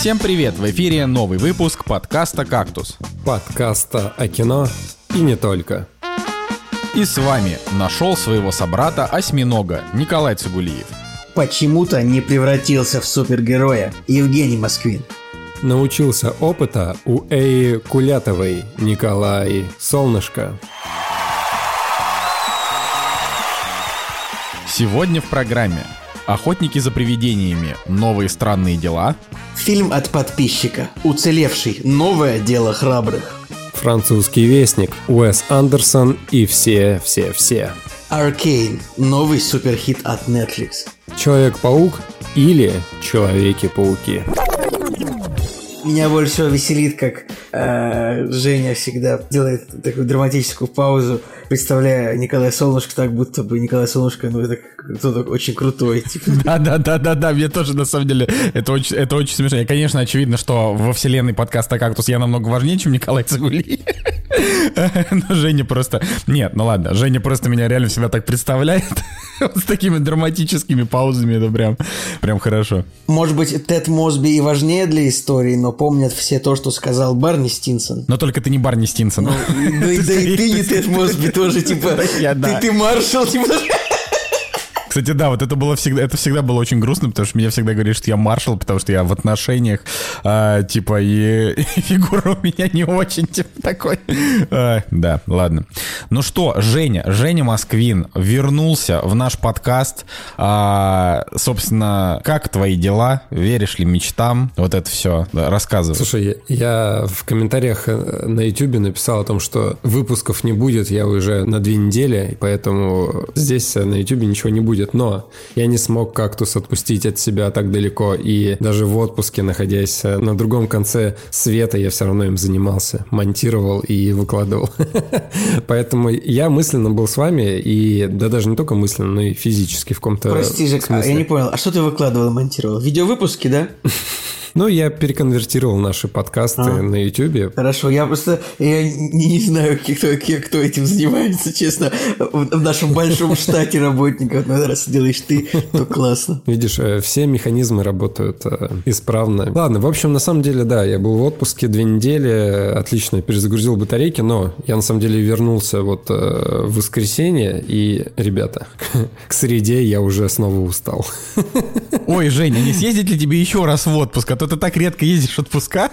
Всем привет! В эфире новый выпуск подкаста «Кактус». Подкаста о кино и не только. И с вами нашел своего собрата осьминога Николай Цигулиев. Почему-то не превратился в супергероя Евгений Москвин. Научился опыта у Эи Кулятовой Николай Солнышко. Сегодня в программе Охотники за привидениями. Новые странные дела. Фильм от подписчика. Уцелевший. Новое дело храбрых. Французский вестник. Уэс Андерсон и все-все-все. Аркейн. Новый суперхит от Netflix. Человек-паук или Человеки-пауки. Меня больше всего веселит, как э, Женя всегда делает такую драматическую паузу, представляя Николая Солнышко так, будто бы Николай Солнышко, ну, это кто-то очень крутой. Типа. Да-да-да-да-да, мне тоже, на самом деле, это очень, это очень смешно. И, конечно, очевидно, что во вселенной подкаста «Кактус» я намного важнее, чем Николай Цигули. Но Женя просто... Нет, ну ладно, Женя просто меня реально всегда так представляет. С такими драматическими паузами, это прям, прям хорошо. Может быть, Тед Мосби и важнее для истории, но помнят все то, что сказал Барни Стинсон. Но только ты не Барни Стинсон. Ну, да, и ты не Тед Мосби тоже, типа, ты маршал, типа... Кстати, да, вот это было всегда, это всегда было очень грустно, потому что меня всегда говорили, что я маршал, потому что я в отношениях, а, типа, и, и фигура у меня не очень, типа, такой. А, да, ладно. Ну что, Женя, Женя Москвин вернулся в наш подкаст. А, собственно, как твои дела? Веришь ли мечтам? Вот это все. Да, рассказывай. Слушай, я в комментариях э, на YouTube написал о том, что выпусков не будет, я уже на две недели, поэтому здесь на YouTube ничего не будет будет, но я не смог кактус отпустить от себя так далеко, и даже в отпуске, находясь э, на другом конце света, я все равно им занимался, монтировал и выкладывал. Поэтому я мысленно был с вами, и да даже не только мысленно, но и физически в каком-то Прости, Жек, а я не понял, а что ты выкладывал и монтировал? Видеовыпуски, да? Ну, я переконвертировал наши подкасты а. на YouTube. Хорошо, я просто я не, не знаю, кто, кто этим занимается, честно. В, в нашем большом штате работников, но раз делаешь ты, то классно. Видишь, э, все механизмы работают э, исправно. Ладно, в общем, на самом деле, да, я был в отпуске две недели, отлично перезагрузил батарейки, но я на самом деле вернулся вот э, в воскресенье, и, ребята, к среде я уже снова устал. Ой, Женя, не съездить ли тебе еще раз в отпуск? А то ты так редко ездишь отпуска.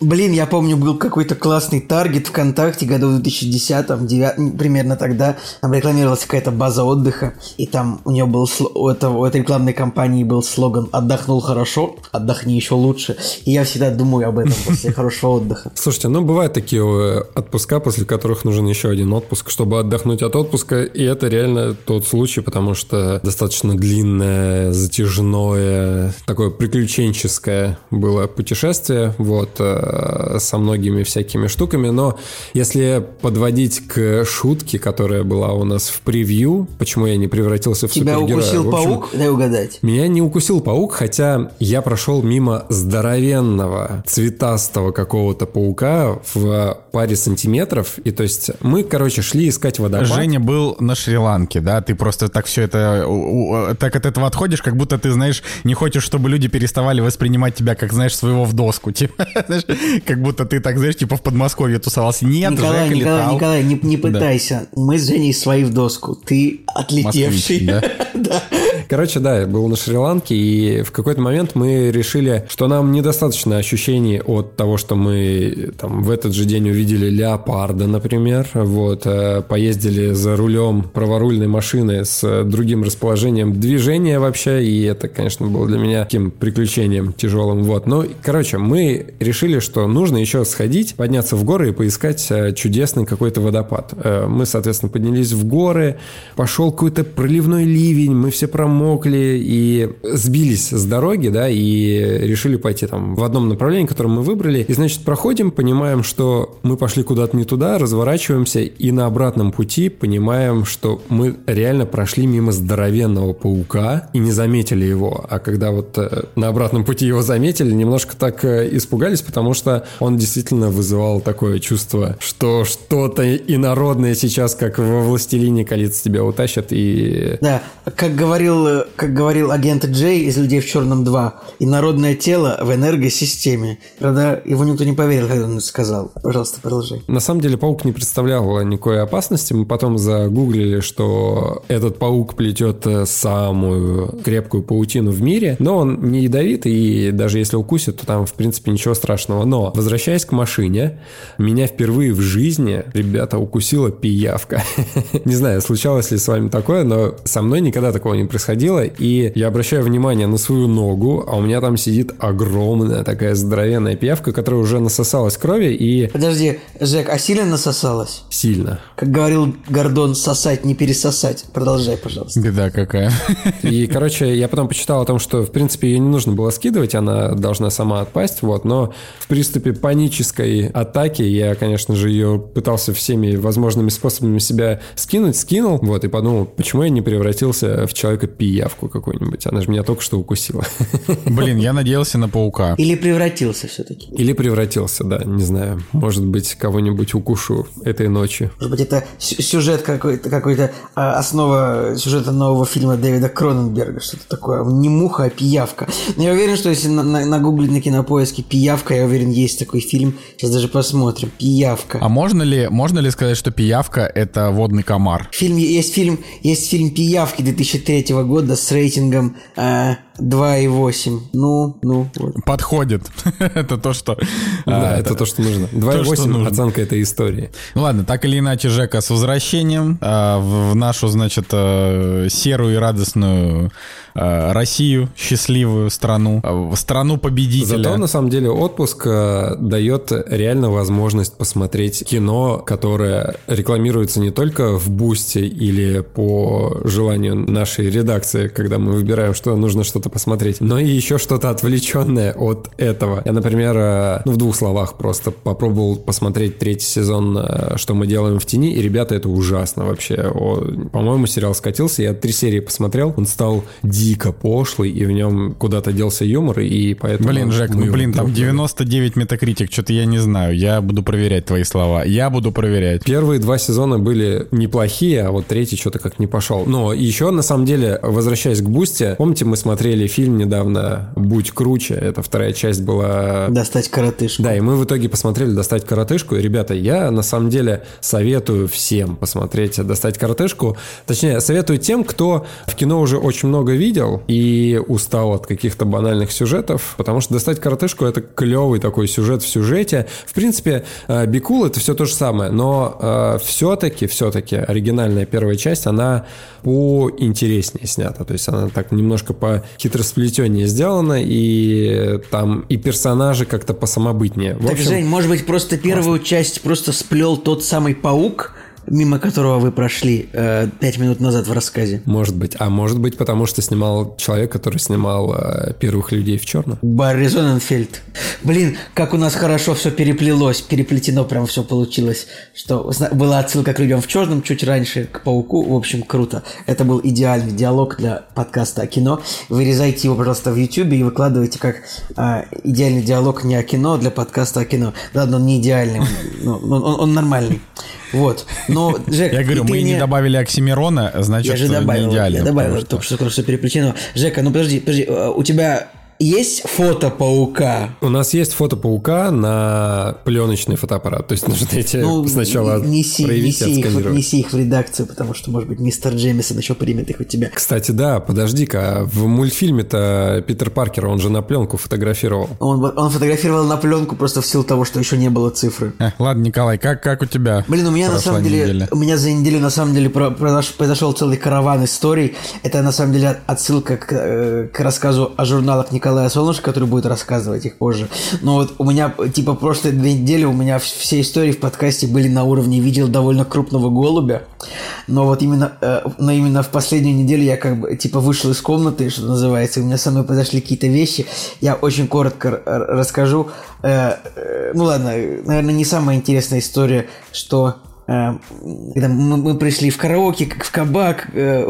Блин, я помню, был какой-то классный таргет ВКонтакте году в 2010 9, примерно тогда. Там рекламировалась какая-то база отдыха, и там у нее был у, этого, у этой рекламной кампании был слоган «Отдохнул хорошо, отдохни еще лучше». И я всегда думаю об этом после хорошего отдыха. Слушайте, ну бывают такие э, отпуска, после которых нужен еще один отпуск, чтобы отдохнуть от отпуска, и это реально тот случай, потому что достаточно длинное, затяжное, такое приключенческое было путешествие, вот, э, со многими всякими штуками, но если подводить к шутке, которая была у нас в превью, почему я не превратился в Тебя супергероя. Тебя укусил общем, паук? Дай угадать. Меня не укусил паук, хотя я прошел мимо здоровенного, цветастого какого-то паука в паре сантиметров, и то есть мы, короче, шли искать водопад. Женя был на Шри-Ланке, да? Ты просто так все это, так от этого отходишь, как будто ты, знаешь, не хочешь, чтобы люди переставали воспринимать тебя, как, знаешь, своего в доску. Типа, знаешь, как будто ты так, знаешь, типа в Подмосковье тусовался. Нет, Николай, Жека Николай, летал. Николай, не, не пытайся. Да. Мы с Женей свои в доску. Ты отлетевший. Москвич, да? да. Короче, да, я был на Шри-Ланке, и в какой-то момент мы решили, что нам недостаточно ощущений от того, что мы там в этот же день увидели леопарда, например, вот, э, поездили за рулем праворульной машины с другим расположением движения вообще, и это, конечно, было для меня таким приключением тяжелым, вот. Ну, короче, мы решили, что нужно еще сходить, подняться в горы и поискать э, чудесный какой-то водопад. Э, мы, соответственно, поднялись в горы, пошел какой-то проливной ливень, мы все промокли, промокли и сбились с дороги, да, и решили пойти там в одном направлении, которое мы выбрали. И, значит, проходим, понимаем, что мы пошли куда-то не туда, разворачиваемся, и на обратном пути понимаем, что мы реально прошли мимо здоровенного паука и не заметили его. А когда вот э, на обратном пути его заметили, немножко так э, испугались, потому что он действительно вызывал такое чувство, что что-то инородное сейчас, как во «Властелине колец» тебя утащат и... Да, как говорил говорил, как говорил агент Джей из «Людей в черном 2», инородное тело в энергосистеме. Правда, его никто не поверил, когда он это сказал. Пожалуйста, продолжай. На самом деле паук не представлял никакой опасности. Мы потом загуглили, что этот паук плетет э, самую крепкую паутину в мире, но он не ядовит, и даже если укусит, то там, в принципе, ничего страшного. Но, возвращаясь к машине, меня впервые в жизни, ребята, укусила пиявка. Не знаю, случалось ли с вами такое, но со мной никогда такого не происходило, и я обращаю внимание на свою ногу, а у меня там сидит огромная такая здоровенная пиявка, которая уже насосалась крови и... Подожди, Жек, а сильно насосалась? Сильно. Как говорил Гордон, сосать, не пересосать. Продолжай, пожалуйста. Беда какая. И, короче, я потом почитал о том, что, в принципе, ее не нужно было скидывать, она должна сама отпасть, вот, но в приступе панической атаки я, конечно же, ее пытался всеми возможными способами себя скинуть, скинул, вот, и подумал, почему я не превратился в человека-пиявку какую-нибудь, она же меня только что укусила. Блин, я надеялся на паука. Или превратился все-таки. Или превратился, да, не знаю, может быть, кого-нибудь укушу этой ночью. Может быть, это сюжет какой-то, какой-то а, основа сюжета нового фильма Дэвида Кроненберга, что-то такое, не муха, а пиявка. Но я уверен, что если нагуглить на, на кинопоиске пиявка, я уверен, есть такой фильм, сейчас даже посмотрим, пиявка. А можно ли, можно ли сказать, что пиявка это водный комар? Фильм, есть фильм, есть фильм «Пиявки» 2003 года с рейтингом э, 2,8. Ну, ну, вот. Подходит. это то, что... Да, а, это, то, что нужно. 2,8 оценка этой истории. Ну ладно, так или иначе, Жека, с возвращением а, в нашу, значит, а, серую и радостную а, Россию, счастливую страну, а, страну победителя. Зато, на самом деле, отпуск дает реально возможность посмотреть кино, которое рекламируется не только в Бусте или по желанию нашей редакции, когда мы выбираем, что нужно что-то что-то посмотреть, но и еще что-то отвлеченное от этого. Я, например, э, ну, в двух словах просто попробовал посмотреть третий сезон э, «Что мы делаем в тени», и, ребята, это ужасно вообще. По-моему, сериал скатился, я три серии посмотрел, он стал дико пошлый, и в нем куда-то делся юмор, и поэтому... Блин, Жек, ну, блин, там 99 метакритик, что-то я не знаю, я буду проверять твои слова, я буду проверять. Первые два сезона были неплохие, а вот третий что-то как не пошел. Но еще, на самом деле, возвращаясь к Бусте, помните, мы смотрели смотрели фильм недавно «Будь круче». Это вторая часть была... «Достать коротышку». Да, и мы в итоге посмотрели «Достать коротышку». И, ребята, я на самом деле советую всем посмотреть «Достать коротышку». Точнее, советую тем, кто в кино уже очень много видел и устал от каких-то банальных сюжетов, потому что «Достать коротышку» — это клевый такой сюжет в сюжете. В принципе, э, «Бикул» — это все то же самое, но э, все-таки, все-таки оригинальная первая часть, она поинтереснее снята. То есть она так немножко по хитросплетение сделано, и там и персонажи как-то посамобытнее. В так, общем, Жень, может быть, просто первую классно. часть просто сплел тот самый паук, мимо которого вы прошли э, пять минут назад в рассказе. Может быть. А может быть, потому что снимал человек, который снимал э, первых людей в черном. Барри Зоненфельд. Блин, как у нас хорошо все переплелось, переплетено прям все получилось. Что была отсылка к людям в черном чуть раньше, к пауку. В общем, круто. Это был идеальный диалог для подкаста о кино. Вырезайте его, пожалуйста, в YouTube и выкладывайте как э, идеальный диалог не о кино, а для подкаста о кино. Ладно, он не идеальный, он, он, он, он нормальный. Вот. Но, Жек, я говорю, мы не... не добавили Оксимирона, значит, я же добавил, не идеально. Я добавил, что... только что все переплетено. Жека, ну подожди, подожди, э, у тебя есть фото паука? У нас есть фото паука на пленочный фотоаппарат. То есть нужно эти ну, сначала неси, проявить неси их, неси их в редакцию, потому что, может быть, мистер Джемисон еще примет их у тебя. Кстати, да, подожди-ка. В мультфильме-то Питер Паркер, он же на пленку фотографировал. Он, он фотографировал на пленку просто в силу того, что еще не было цифры. Э, ладно, Николай, как, как у тебя? Блин, у меня на самом деле, неделя? у меня за неделю на самом деле произошел целый караван историй. Это на самом деле отсылка к, э, к рассказу о журналах Николая Николая Солнышко, который будет рассказывать их позже. Но вот у меня, типа, прошлые две недели у меня все истории в подкасте были на уровне видел довольно крупного голубя. Но вот именно, э, но именно в последнюю неделю я как бы, типа, вышел из комнаты, что называется, у меня со мной произошли какие-то вещи. Я очень коротко расскажу. Э, э, ну ладно, наверное, не самая интересная история, что когда мы, мы пришли в караоке, в кабак, э,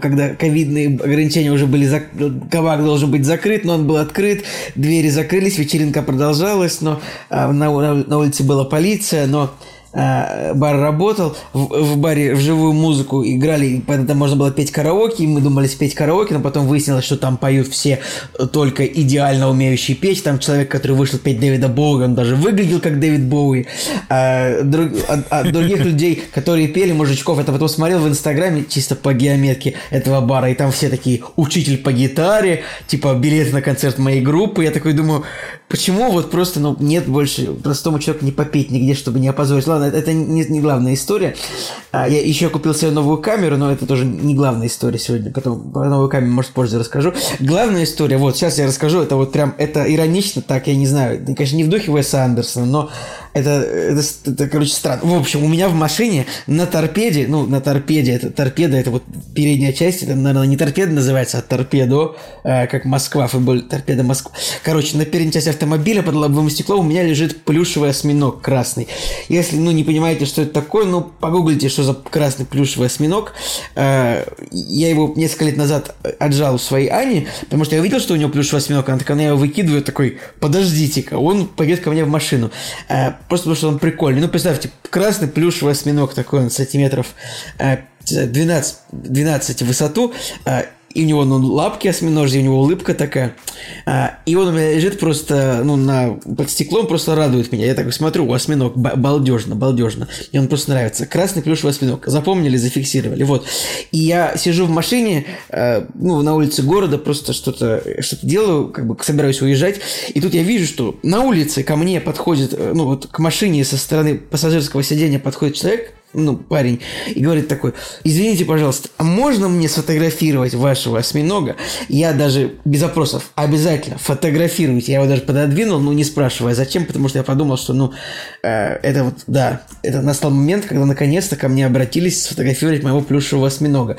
когда ковидные ограничения уже были, зак... кабак должен быть закрыт, но он был открыт, двери закрылись, вечеринка продолжалась, но а, на, на улице была полиция, но э, бар работал, в, в баре в живую музыку играли, там можно было петь караоке, и мы думали спеть караоке, но потом выяснилось, что там поют все только идеально умеющие петь. Там человек, который вышел петь Дэвида Боуи, он даже выглядел как Дэвид Боуи. А, друг, а, а других людей, которые пели мужичков, это потом смотрел в Инстаграме чисто по геометке этого бара, и там все такие учитель по гитаре, типа билет на концерт моей группы. Я такой думаю, почему вот просто, ну, нет больше простому человеку не попеть нигде, чтобы не опозорить. Ладно, это, не, не главная история. А, я еще купил себе новую камеру, но это тоже не главная история сегодня. Потом про новую камеру, может, позже расскажу. Главная история, вот, сейчас я расскажу, это вот прям, это иронично так, я не знаю, конечно, не в духе Уэса Андерсона, но это, это, это, короче, странно. В общем, у меня в машине на торпеде, ну, на торпеде, это торпеда, это вот передняя часть, это, наверное, не торпеда называется, а торпедо, э, как Москва, футбол, торпеда Москва. Короче, на передней части автомобиля под лобовым стеклом у меня лежит плюшевый осьминог красный. Если, ну, не понимаете, что это такое, ну, погуглите, что за красный плюшевый осьминог. Э, я его несколько лет назад отжал у своей Ани, потому что я увидел, что у него плюшевый осьминог, она такая, она его выкидывает, такой, подождите-ка, он пойдет ко мне в машину. Э, просто потому, что он прикольный. Ну, представьте, красный плюшевый осьминог такой, он сантиметров 12, 12 в высоту, и у него ну, лапки осьминожьи, у него улыбка такая. А, и он у меня лежит просто, ну, на, под стеклом, просто радует меня. Я так смотрю, осьминог, балдежно, балдежно. И он просто нравится. Красный плюшевый осьминог. Запомнили, зафиксировали. Вот. И я сижу в машине, э, ну, на улице города, просто что-то что делаю, как бы собираюсь уезжать. И тут я вижу, что на улице ко мне подходит, э, ну, вот к машине со стороны пассажирского сидения подходит человек, ну, парень, и говорит такой, извините, пожалуйста, а можно мне сфотографировать вашего осьминога? Я даже без запросов обязательно фотографируйте. Я его даже пододвинул, ну, не спрашивая, зачем, потому что я подумал, что, ну, э, это вот, да, это настал момент, когда наконец-то ко мне обратились сфотографировать моего плюшевого осьминога.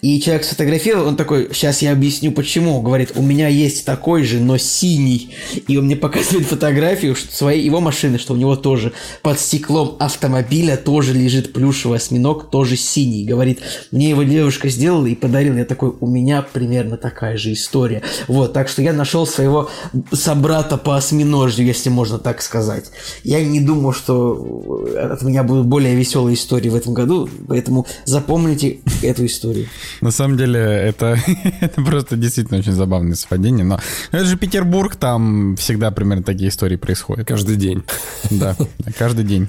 И человек сфотографировал, он такой, сейчас я объясню, почему. Говорит, у меня есть такой же, но синий. И он мне показывает фотографию своей его машины, что у него тоже под стеклом автомобиля тоже лежит плюшевый осьминог, тоже синий. Говорит, мне его девушка сделала и подарила. Я такой, у меня примерно такая же история. Вот, так что я нашел своего собрата по осьминожью, если можно так сказать. Я не думаю, что от меня будут более веселые истории в этом году, поэтому запомните эту историю. На самом деле, это, это просто действительно очень забавное совпадение, но это же Петербург, там всегда примерно такие истории происходят. Каждый день. Да, каждый день.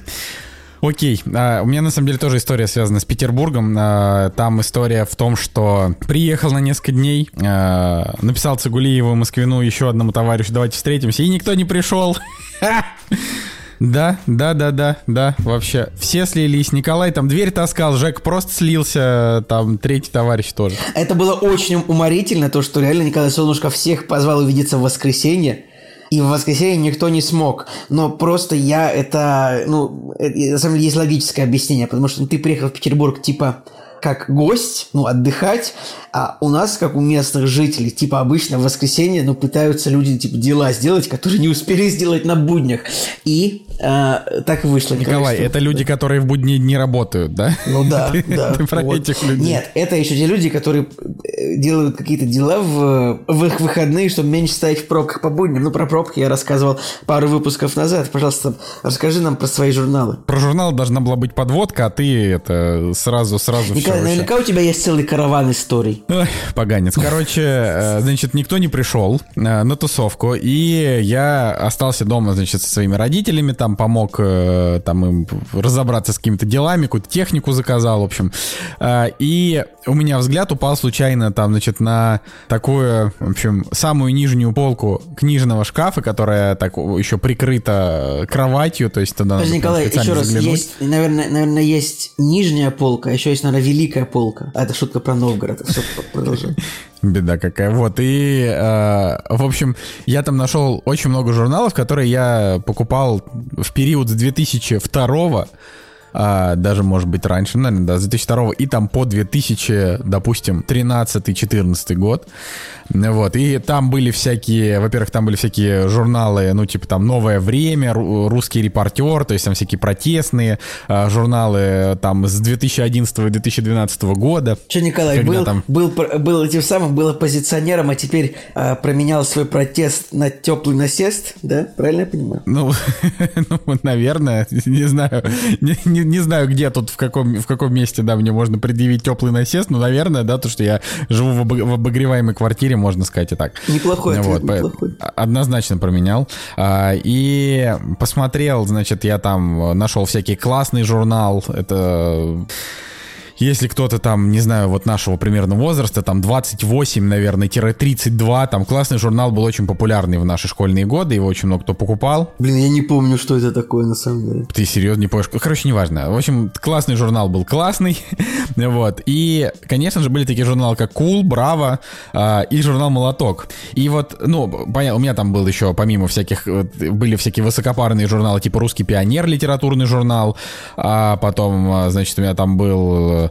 Окей, а, у меня на самом деле тоже история связана с Петербургом. А, там история в том, что приехал на несколько дней, а, написал Цигулиеву, Москвину, еще одному товарищу, давайте встретимся, и никто не пришел. Да, да, да, да, да, вообще. Все слились. Николай там дверь таскал, Жек просто слился, там третий товарищ тоже. Это было очень уморительно, то, что реально Николай Солнышко всех позвал увидеться в воскресенье и в воскресенье никто не смог. Но просто я это, ну, это, на самом деле есть логическое объяснение, потому что ты приехал в Петербург, типа, как гость, ну, отдыхать, а у нас, как у местных жителей, типа обычно в воскресенье, ну, пытаются люди, типа, дела сделать, которые не успели сделать на буднях. И э, так и вышло. Николай, что... это люди, которые в будни не работают, да? Ну да, да. Ты про этих людей. Нет, это еще те люди, которые э, делают какие-то дела в, в их выходные, чтобы меньше стоять в пробках по будням. Ну, про пробки я рассказывал пару выпусков назад. Пожалуйста, расскажи нам про свои журналы. Про журнал должна была быть подводка, а ты это сразу, сразу Николай, наверняка у тебя есть целый караван историй. Ой, поганец. Короче, э, значит, никто не пришел э, на тусовку, и я остался дома, значит, со своими родителями, там помог э, там им разобраться с какими-то делами, какую-то технику заказал, в общем. И у меня взгляд упал случайно там, значит, на такую, в общем, самую нижнюю полку книжного шкафа, которая так еще прикрыта кроватью, то есть туда Подожди, Николай, еще раз, заглянуть. есть, наверное, наверное, есть нижняя полка, а еще есть, наверное, великая полка. А это шутка про Новгород. Все, продолжай. Беда какая. Вот, и, э, в общем, я там нашел очень много журналов, которые я покупал в период с 2002 а, даже, может быть, раньше, наверное, да, с 2002 и там по 2000, допустим, 13-14 год. Вот, и там были всякие, во-первых, там были всякие журналы, ну, типа там «Новое время», «Русский репортер», то есть там всякие протестные а, журналы там с 2011 и 2012 года. Че, Николай, был, там... был, был этим самым, был оппозиционером, а теперь а, променял свой протест на теплый насест, да? Правильно я понимаю? Ну, ну наверное, не знаю, не, не, не знаю, где тут, в каком, в каком месте, да, мне можно предъявить теплый насест, но, наверное, да, то, что я живу в обогреваемой квартире, можно сказать и так. Неплохой ответ, вот, неплохой. Однозначно променял. А, и посмотрел, значит, я там нашел всякий классный журнал, это если кто-то там, не знаю, вот нашего примерно возраста, там 28, наверное, 32, там классный журнал был очень популярный в наши школьные годы, его очень много кто покупал. Блин, я не помню, что это такое на самом деле. Ты серьезно не помнишь? Короче, неважно. В общем, классный журнал был классный, вот. И, конечно же, были такие журналы, как Cool, Браво э, и журнал Молоток. И вот, ну, понятно, у меня там был еще, помимо всяких, были всякие высокопарные журналы, типа «Русский пионер», литературный журнал, а потом, а, значит, у меня там был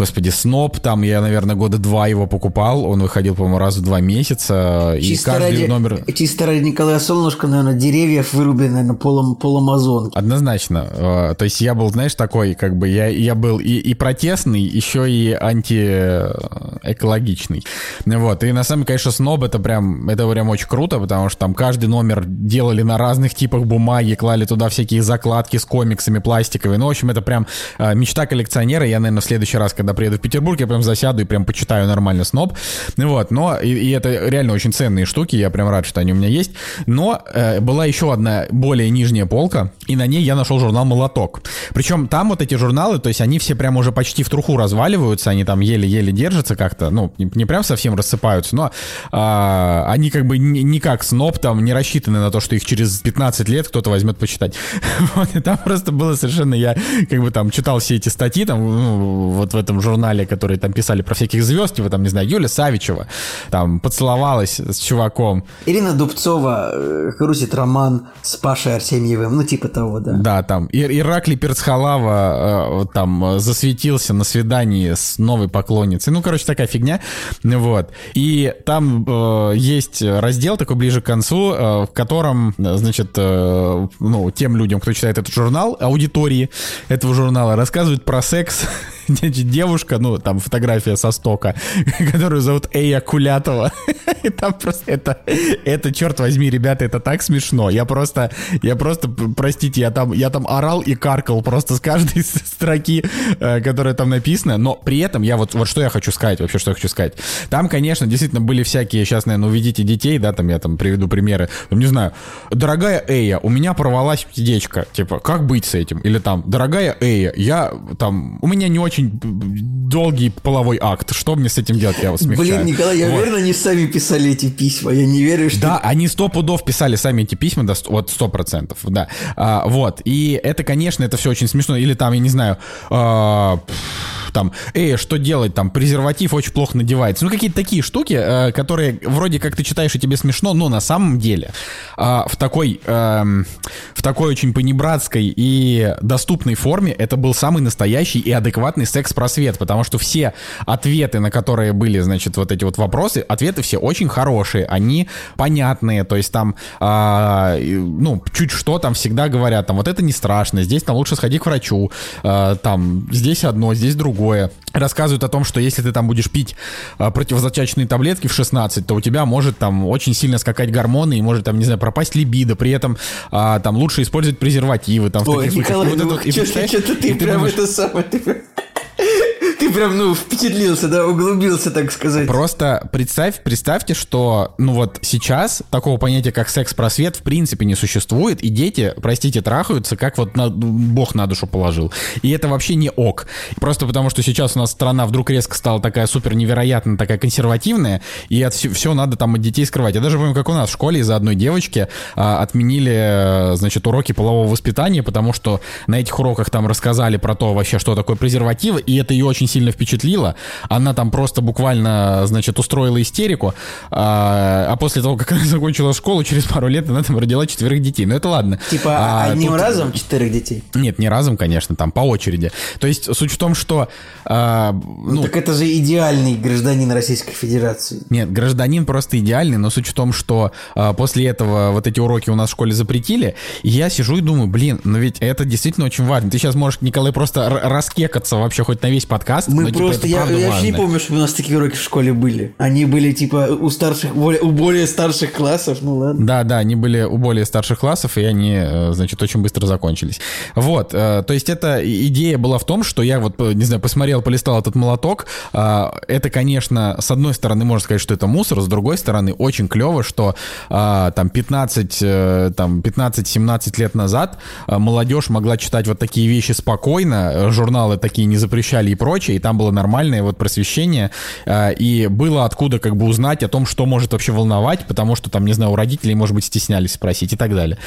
господи, Сноб, там я, наверное, года два его покупал, он выходил, по-моему, раз в два месяца, чисто и каждый ради, номер... Чисто ради Николая Солнышко, наверное, деревьев вырублены, наверное, полом, полумазон. Однозначно. Э, то есть я был, знаешь, такой, как бы, я, я был и, и протестный, еще и антиэкологичный. Вот, и на самом деле, конечно, Сноб это прям, это прям очень круто, потому что там каждый номер делали на разных типах бумаги, клали туда всякие закладки с комиксами пластиковые, ну, в общем, это прям э, мечта коллекционера, я, наверное, в следующий следующий раз, когда приеду в Петербург, я прям засяду и прям почитаю нормально сноб. Вот, но и, и это реально очень ценные штуки, я прям рад, что они у меня есть. Но э, была еще одна более нижняя полка, и на ней я нашел журнал «Молоток». Причем там вот эти журналы, то есть они все прям уже почти в труху разваливаются, они там еле-еле держатся как-то, ну, не, не прям совсем рассыпаются, но э, они как бы не, не как сноб там не рассчитаны на то, что их через 15 лет кто-то возьмет почитать. Вот, и там просто было совершенно, я как бы там читал все эти статьи, там, ну, вот в этом журнале, который там писали про всяких звезд, типа там, не знаю, Юля Савичева, там поцеловалась с чуваком. Ирина Дубцова э, крутит роман с Пашей Арсеньевым, ну типа того, да. Да, там Ир Ираклий Перцхалава э, там засветился на свидании с новой поклонницей. Ну, короче, такая фигня. Вот. И там э, есть раздел такой ближе к концу, э, в котором, значит, э, ну, тем людям, кто читает этот журнал, аудитории этого журнала, рассказывают про секс девушка, ну, там фотография со стока, которую зовут Эя Кулятова. И там просто это, это, черт возьми, ребята, это так смешно. Я просто, я просто, простите, я там, я там орал и каркал просто с каждой строки, э, которая там написана, но при этом я вот, вот что я хочу сказать, вообще, что я хочу сказать. Там, конечно, действительно были всякие, сейчас, наверное, увидите детей, да, там я там приведу примеры, там, не знаю, дорогая Эя, у меня порвалась птичка, типа, как быть с этим? Или там, дорогая Эя, я там, у меня не очень очень долгий половой акт. Что мне с этим делать? Я вас Блин, Николай, я вот. уверен, они сами писали эти письма. Я не верю, что... Да, они сто пудов писали сами эти письма, да, вот сто процентов, да. А, вот. И это, конечно, это все очень смешно. Или там, я не знаю... А, там, эй, что делать, там, презерватив очень плохо надевается. Ну, какие-то такие штуки, э, которые вроде как ты читаешь и тебе смешно, но на самом деле э, в такой, э, в такой очень понебратской и доступной форме это был самый настоящий и адекватный секс-просвет, потому что все ответы, на которые были, значит, вот эти вот вопросы, ответы все очень хорошие, они понятные, то есть там, э, ну, чуть что там всегда говорят, там, вот это не страшно, здесь там лучше сходи к врачу, э, там, здесь одно, здесь другое, другое. Рассказывают о том, что если ты там будешь пить а, противозачаточные таблетки в 16, то у тебя может там очень сильно скакать гормоны и может там, не знаю, пропасть либидо. При этом а, там лучше использать презервативы. Там, Ой, Николай, случаях. ну, вот это, что, что-то ты, ты прям думаешь, это самое... Ты прям, ну, впечатлился, да, углубился, так сказать. Просто представь, представьте, что, ну вот сейчас такого понятия, как секс-просвет, в принципе не существует, и дети, простите, трахаются, как вот на, Бог на душу положил. И это вообще не ок. Просто потому, что сейчас у нас страна вдруг резко стала такая супер невероятно такая консервативная, и от все, все надо там от детей скрывать. Я даже помню, как у нас в школе из-за одной девочки а, отменили, значит, уроки полового воспитания, потому что на этих уроках там рассказали про то вообще, что такое презервативы, и это ее очень сильно впечатлила. Она там просто буквально, значит, устроила истерику. А, а после того, как она закончила школу, через пару лет она там родила четверых детей. Ну это ладно. Типа А, одним тут- разом четырех детей? Нет, не разом, конечно, там по очереди. То есть суть в том, что... а, ну, так это же идеальный гражданин Российской Федерации. Нет, гражданин просто идеальный, но суть в том, что а, после этого вот эти уроки у нас в школе запретили, я сижу и думаю, блин, но ведь это действительно очень важно. Ты сейчас можешь, Николай, просто раскекаться вообще хоть на весь подкаст, Мы но, типа, просто, это я, я вообще не помню, чтобы у нас такие уроки в школе были. Они были типа у старших, более, у более старших классов, ну ладно. Да, да, они были у более старших классов, и они, э, значит, очень быстро закончились. Вот, э, то есть эта идея была в том, что я вот, э, не знаю, посмотрел, полистал этот молоток. Это, конечно, с одной стороны, можно сказать, что это мусор, с другой стороны, очень клево, что там 15, э, там 15-17 лет назад молодежь могла читать вот такие вещи спокойно, журналы такие не запрещали и прочее, и там было нормальное вот просвещение, а, и было откуда как бы узнать о том, что может вообще волновать, потому что там, не знаю, у родителей, может быть, стеснялись спросить и так далее.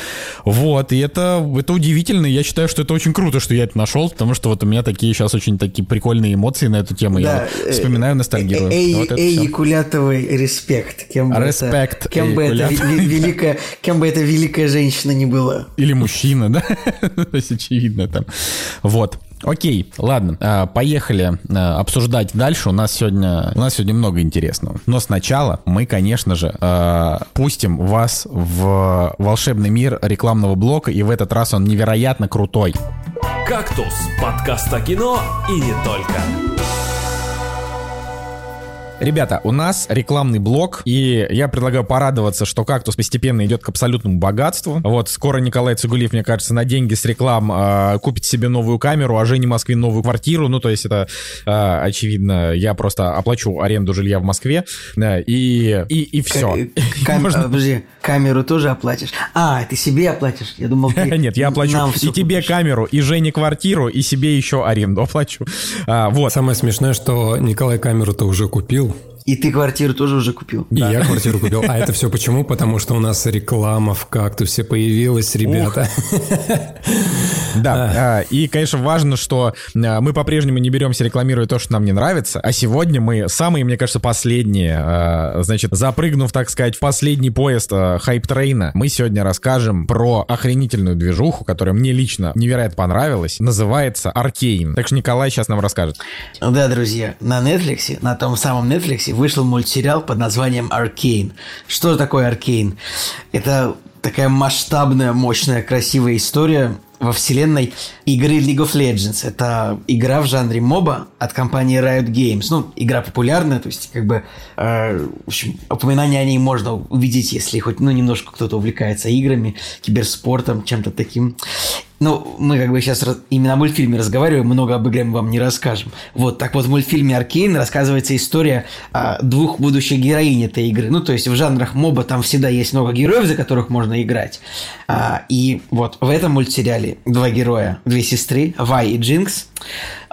Вот, и это, это удивительно, и я считаю, что это очень круто, что я это нашел, потому что вот у меня такие сейчас очень такие прикольные эмоции на эту тему, я Да, вот э, вспоминаю, ностальгирую. Эй, Вот это эй. Якулятовый респект. Кем бы Респект, это, кем бы это великая, кем бы эта великая женщина ни была. Или мужчина, да? То есть очевидно там. Вот. Окей, ладно, а, поехали а, обсуждать дальше. У нас сегодня у нас сегодня много интересного. Но сначала мы, конечно же, а, пустим вас в волшебный мир рекламного блока, и в этот раз он невероятно крутой. «Кактус» – подкаст о кино и не только. Ребята, у нас рекламный блок, и я предлагаю порадоваться, что кактус постепенно идет к абсолютному богатству. Вот скоро Николай Цугулиев, мне кажется, на деньги с реклам э, купит себе новую камеру, а Жене Москве новую квартиру. Ну, то есть это э, очевидно, я просто оплачу аренду жилья в Москве, да, и, и, и все. Кам- Подожди, камеру тоже оплатишь? А, ты себе оплатишь? Я думал, ты Нет, я оплачу нам и тебе купишь. камеру, и Жене квартиру, и себе еще аренду оплачу. А, вот. Самое смешное, что Николай камеру-то уже купил. И ты квартиру тоже уже купил. И я квартиру купил. А это все почему? Потому что у нас реклама в кактусе появилась, ребята. Да, а, и, конечно, важно, что а, мы по-прежнему не беремся рекламировать то, что нам не нравится, а сегодня мы самые, мне кажется, последние, а, значит, запрыгнув, так сказать, в последний поезд а, hype train а, мы сегодня расскажем про охренительную движуху, которая мне лично невероятно понравилась, называется Arcane. Так что Николай сейчас нам расскажет. Да, друзья, на Netflix, на том самом Netflix вышел мультсериал под названием Аркейн. Что такое Аркейн? Это такая масштабная, мощная, красивая история во вселенной игры League of Legends. Это игра в жанре моба от компании Riot Games. Ну, игра популярная, то есть, как бы, э, в общем, упоминание о ней можно увидеть, если хоть, ну, немножко кто-то увлекается играми, киберспортом, чем-то таким. Ну, мы как бы сейчас именно о мультфильме разговариваем, много об игре мы вам не расскажем. Вот, так вот в мультфильме «Аркейн» рассказывается история а, двух будущих героинь этой игры. Ну, то есть в жанрах моба там всегда есть много героев, за которых можно играть. А, и вот в этом мультсериале два героя, две сестры, Вай и Джинкс,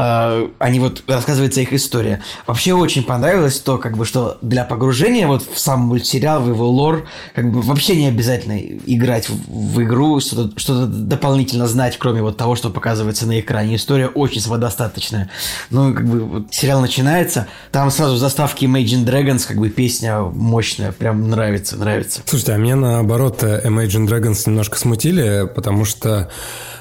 они вот, рассказывается их история. Вообще очень понравилось то, как бы, что для погружения вот в сам мультсериал, в его лор, как бы вообще не обязательно играть в, в игру, что-то что дополнительно знать, кроме вот того, что показывается на экране. История очень самодостаточная. Ну, как бы, вот сериал начинается, там сразу в заставке Imagine Dragons, как бы, песня мощная, прям нравится, нравится. Слушайте, а мне наоборот э, Imagine Dragons немножко смутили, потому что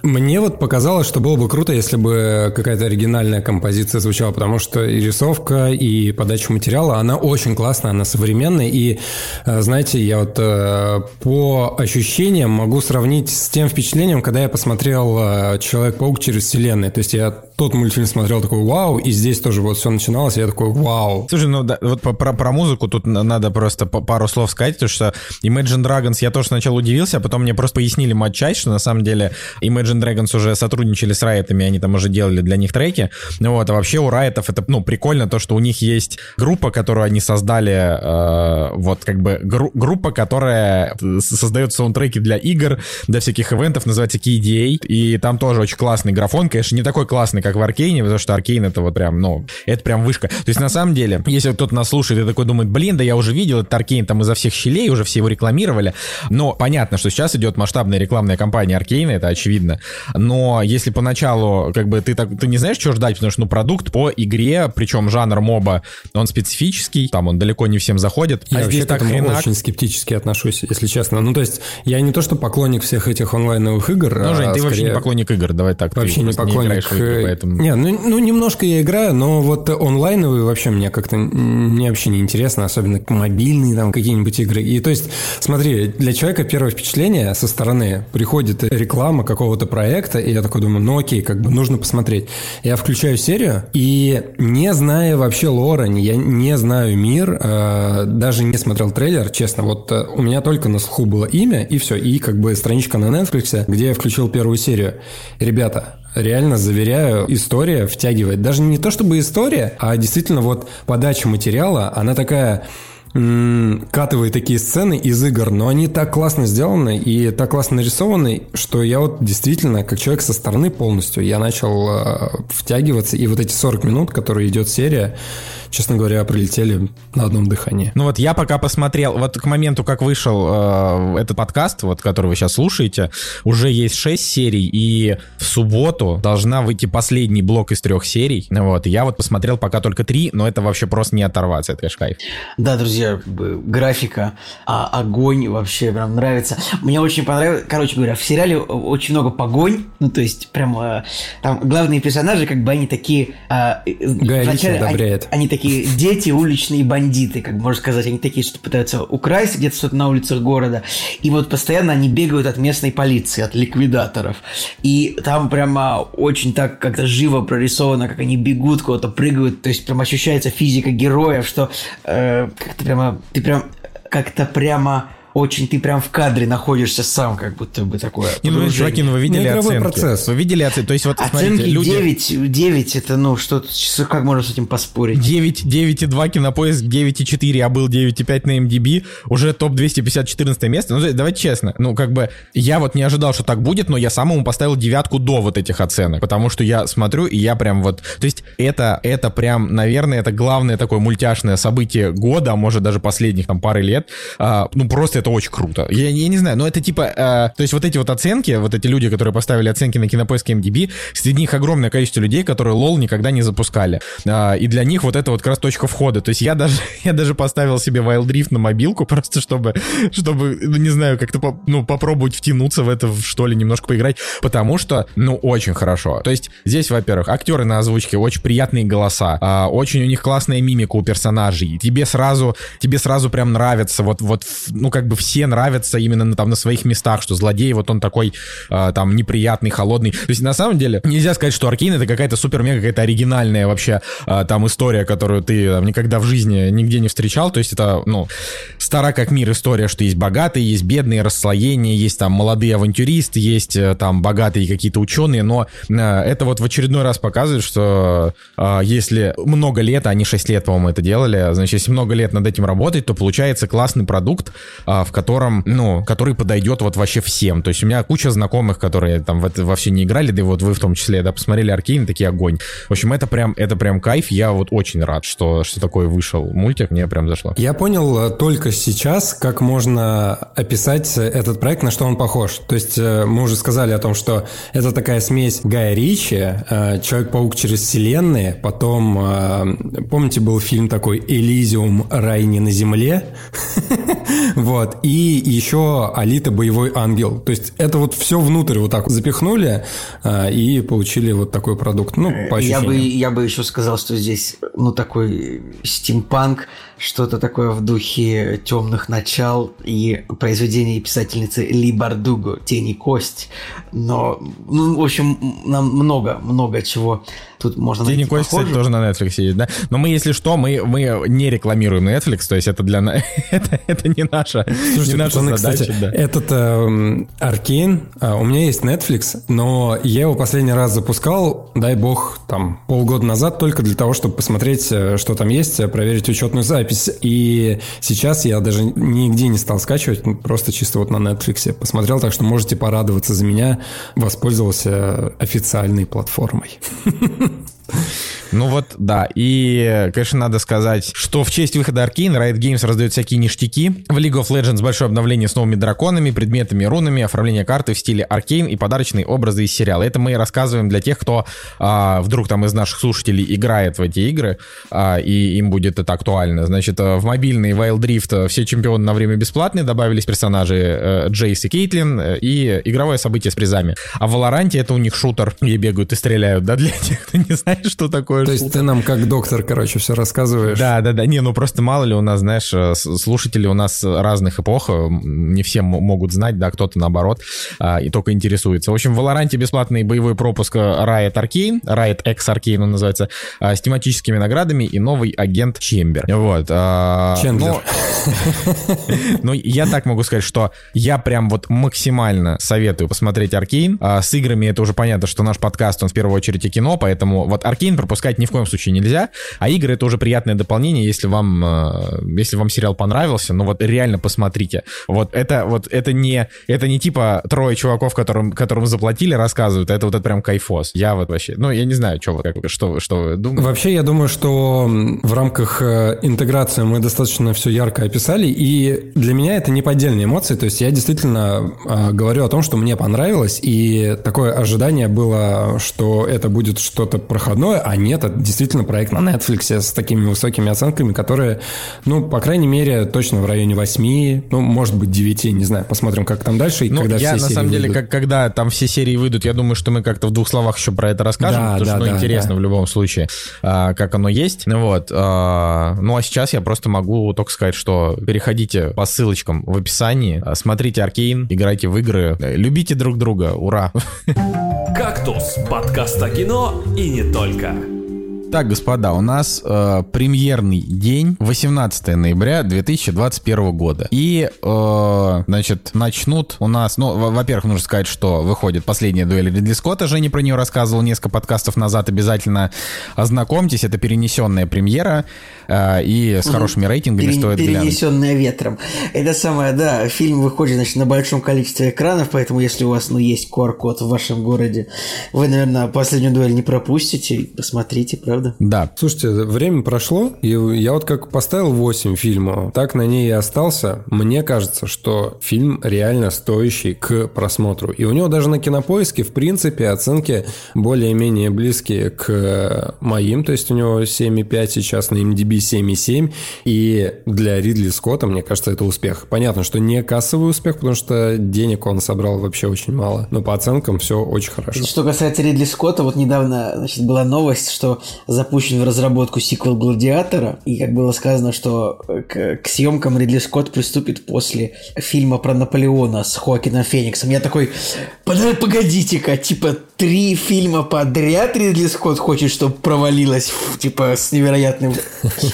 мне вот показалось, что было бы круто, если бы какая-то оригинальная композиция звучала, потому что и рисовка, и подача материала, она очень классная, она современная, и, э, знаете, я вот э, по ощущениям могу сравнить с тем впечатлением, когда я посмотрел э, «Человек-паук через вселенную», то есть я тот мультфильм смотрел такой «Вау», и здесь тоже вот все начиналось, и я такой «Вау». Слушай, ну да, вот про, про музыку тут на- надо просто пару слов сказать, потому что Imagine Dragons я тоже сначала удивился, а потом мне просто пояснили матчасть, что на самом деле Imagine Dragons уже сотрудничали с Райтами, они там уже делали для них треки. Ну вот, а вообще у Райтов это, ну, прикольно то, что у них есть группа, которую они создали, э, вот как бы гру- группа, которая с- создает саундтреки для игр, для всяких ивентов, называется KDA, и там тоже очень классный графон, конечно, не такой классный, как как в Аркейне, потому что Аркейн это вот прям, ну, это прям вышка. То есть на самом деле, если кто-то нас слушает и такой думает, блин, да я уже видел этот Аркейн там изо всех щелей, уже все его рекламировали, но понятно, что сейчас идет масштабная рекламная кампания Аркейна, это очевидно, но если поначалу, как бы, ты, так, ты не знаешь, что ждать, потому что, ну, продукт по игре, причем жанр моба, он специфический, там он далеко не всем заходит, я а здесь так хренак... очень скептически отношусь, если честно. Ну, то есть, я не то, что поклонник всех этих онлайновых игр, Ну, Жень, а ты вообще скорее- не поклонник игр, давай так. ты Вообще не просто поклонник. играешь в игры, э, поэтому... Не, ну, ну, немножко я играю, но вот онлайновые вообще мне как-то м, мне вообще не интересно, особенно мобильные там какие-нибудь игры. И то есть, смотри, для человека первое впечатление со стороны приходит реклама какого-то проекта, и я такой думаю, ну окей, как бы нужно посмотреть. Я включаю серию, и не зная вообще лора, не- я не знаю мир, э, даже не смотрел трейлер, честно, вот э, у меня только на слуху было имя, и все, и как бы страничка на Netflix, где я включил первую серию. Ребята, Реально, заверяю, история втягивает. Даже не то чтобы история, а действительно вот подача материала, она такая м, катывает такие сцены из игр, но они так классно сделаны и так классно нарисованы, что я вот действительно, как человек со стороны полностью, я начал э, втягиваться, и вот эти 40 минут, которые идет серия, честно говоря, прилетели на одном дыхании. Ну вот я пока посмотрел, вот к моменту, как вышел э, этот подкаст, вот который вы сейчас слушаете, уже есть 6 серий, и в субботу должна выйти последний блок из трех серий. Вот, и я вот посмотрел пока только три, но это вообще просто не оторваться, это, конечно, кайф. Да, друзья, как бы графика, а, огонь вообще прям нравится. Мне очень понравилось, короче говоря, в сериале очень много погонь, ну то есть прям э, там главные персонажи, как бы они такие... э, вначале они-. Они, такие дети, уличные бандиты, как можно сказать, они такие, что пытаются украсть где-то что-то на улицах города, и вот постоянно они бегают от местной полиции, от ликвидаторов. И там прямо очень так как-то живо прорисовано, как они бегут, куда-то прыгают, то есть прям ощущается физика героев, что э, как-то прямо, ты прям как-то прямо очень ты прям в кадре находишься сам, как будто бы такое. Не, ну, чуваки, ну вы видели Ну, оценки? процесс. Вы видели оценки? То есть вот, смотрите, Оценки люди... 9, 9 это ну что как можно с этим поспорить? 9, 9,2 кинопоиск, 9,4, а был 9,5 на MDB, уже топ 250 14 место. Ну, давайте честно, ну, как бы, я вот не ожидал, что так будет, но я самому поставил девятку до вот этих оценок, потому что я смотрю, и я прям вот, то есть это, это прям, наверное, это главное такое мультяшное событие года, а может даже последних там пары лет, А, ну, просто это очень круто. Я, я не знаю, но это типа, а, то есть вот эти вот оценки, вот эти люди, которые поставили оценки на кинопоиске MDB, среди них огромное количество людей, которые лол никогда не запускали. А, и для них вот это вот как раз точка входа. То есть я даже, я даже поставил себе Wild Rift на мобилку, просто чтобы, чтобы, ну, не знаю, как-то по- ну, попробовать втянуться в это, что ли, немножко поиграть, потому что, ну, очень хорошо. То есть здесь, во-первых, актеры на озвучке, очень приятные голоса, а, очень у них классная мимика у персонажей. Тебе сразу, тебе сразу прям нравится, вот, вот, ну, как бы все нравятся именно на, там на своих местах, что злодей, вот он такой, а, там, неприятный, холодный. То есть, на самом деле, нельзя сказать, что Аркейн это какая-то супер-мега, какая-то оригинальная вообще а, там история, которую ты там, никогда в жизни нигде не встречал. То есть, это, ну, стара как мир история, что есть богатые, есть бедные, расслоения, есть там молодые авантюристы, есть э, там богатые какие-то ученые, но э, это вот в очередной раз показывает, что э, если много лет, а они 6 лет, по-моему, это делали, значит, если много лет над этим работать, то получается классный продукт, а, в котором, ну, который подойдет вот вообще всем. То есть у меня куча знакомых, которые там в это во все не играли, да и вот вы в том числе, да, посмотрели Аркейн, такие огонь. В общем, это прям, это прям кайф, я вот очень рад, что, что такое вышел мультик, мне прям зашло. Я понял э, только сейчас, как можно описать э, этот проект, на что он похож. То есть э, мы уже сказали о том, что это такая смесь Гая Ричи, Человек-паук через вселенные, потом, помните, был фильм такой «Элизиум. Рай не на земле», вот, и еще Алита Боевой Ангел. То есть это вот все внутрь вот так вот запихнули э, и получили вот такой продукт. Ну, по Я бы, я бы еще сказал, что здесь, ну, такой стимпанк, что-то такое в духе темных начал и произведение писательницы Ли Бардуго «Тень и кость». Но, ну, в общем, нам много, много чего тут можно Тени найти Кость, кстати, тоже на Netflix есть, да? Но мы, если что, мы, мы не рекламируем Netflix, то есть это для нас... это, это не наша, Слушайте, не наша пацаны, задача, кстати, да. этот эм, Аркейн, а, у меня есть Netflix, но я его последний раз запускал, дай бог, там, полгода назад, только для того, чтобы посмотреть, э, что там есть, э, проверить учетную запись. И сейчас я даже нигде не стал скачивать, просто чисто вот на Netflix посмотрел, так что можете порадоваться за меня, воспользовался официальной платформой. Ну вот, да. И, конечно, надо сказать, что в честь выхода Arkane Riot Games раздает всякие ништяки. В League of Legends большое обновление с новыми драконами, предметами, рунами, оформление карты в стиле Arkane и подарочные образы из сериала. Это мы рассказываем для тех, кто а, вдруг там из наших слушателей играет в эти игры, а, и им будет это актуально. Значит, а, в мобильный Wild Rift а, все чемпионы на время бесплатные, добавились персонажи э, Джейс и Кейтлин, э, и игровое событие с призами. А в Валоранте это у них шутер, где бегают и стреляют, да, для тех, кто не знает, что такое То есть ты нам как доктор, короче, все рассказываешь. да, да, да. Не, ну просто мало ли у нас, знаешь, э, слушатели у нас разных эпох, э, не все могут знать, да, кто-то наоборот, а, и только интересуется. В общем, в Валоранте бесплатный боевой пропуск э, Riot Arcane, Riot X Arcane он называется, а, с тематическими наградами и новый агент Чембер. Вот. а, но- ну, я так могу сказать, что я прям вот максимально советую посмотреть Аркейн. С играми это уже понятно, что наш подкаст, он в первую очередь и кино, поэтому вот Аркейн пропускать ни в коем случае нельзя, а игры это уже приятное дополнение, если вам, э, если вам сериал понравился, ну вот реально посмотрите. Вот это вот это не, это не типа трое чуваков, которым, которым заплатили, рассказывают, а это вот это прям кайфос. Я вот вообще, ну я не знаю, что, вы, как, что, что вы думаете. Вообще, я думаю, что в рамках э, интеграции мы достаточно все ярко описали, и для меня это не поддельные эмоции, то есть я действительно э, говорю о том, что мне понравилось, и такое ожидание было, что это будет что-то проходное, а нет, это действительно проект на Netflix с такими высокими оценками, которые, ну, по крайней мере, точно в районе 8, ну, может быть, 9, не знаю, посмотрим, как там дальше, и Ну, когда я все на серии самом деле, выйдут. как, когда там все серии выйдут, я думаю, что мы как-то в двух словах еще про это расскажем, Да, потому да, что ну, да, интересно да. в любом случае, а, как оно есть. Ну Вот. а, ну а сейчас я просто могу только сказать, что переходите по ссылочкам в описании, а, смотрите Аркейн, играйте в игры, любите друг друга, ура! «Кактус» — подкаст о кино и не только. Так, господа, у нас э, премьерный день, 18 ноября 2021 года. И, э, значит, начнут у нас... Ну, во- во-первых, нужно сказать, что выходит последняя дуэль Ридли Скотта. Женя про нее рассказывал несколько подкастов назад. Обязательно ознакомьтесь. Это перенесенная премьера. э, и с хорошими рейтингами Пере- стоит глянуть. перенесенная ветром. Это самое, да, фильм выходит, значит, на большом количестве экранов, поэтому если у вас, ну, есть QR-код в вашем городе, вы, наверное, последнюю дуэль не пропустите, посмотрите, правда? Да. Слушайте, время прошло, и я вот как поставил 8 фильмов, так на ней и остался. Мне кажется, что фильм реально стоящий к просмотру. И у него даже на кинопоиске, в принципе, оценки более-менее близкие к моим. То есть у него 7,5 сейчас на MDB 7,7. И для Ридли Скотта, мне кажется, это успех. Понятно, что не кассовый успех, потому что денег он собрал вообще очень мало. Но по оценкам все очень хорошо. Что касается Ридли Скотта, вот недавно, значит, была новость, что запущен в разработку сиквел «Гладиатора», и как было сказано, что э, к, к съемкам Ридли Скотт приступит после фильма про Наполеона с Хоакином Фениксом. Я такой, «Под- погодите-ка, типа три фильма подряд Ридли Скотт хочет, чтобы провалилось, ф, типа, с невероятным...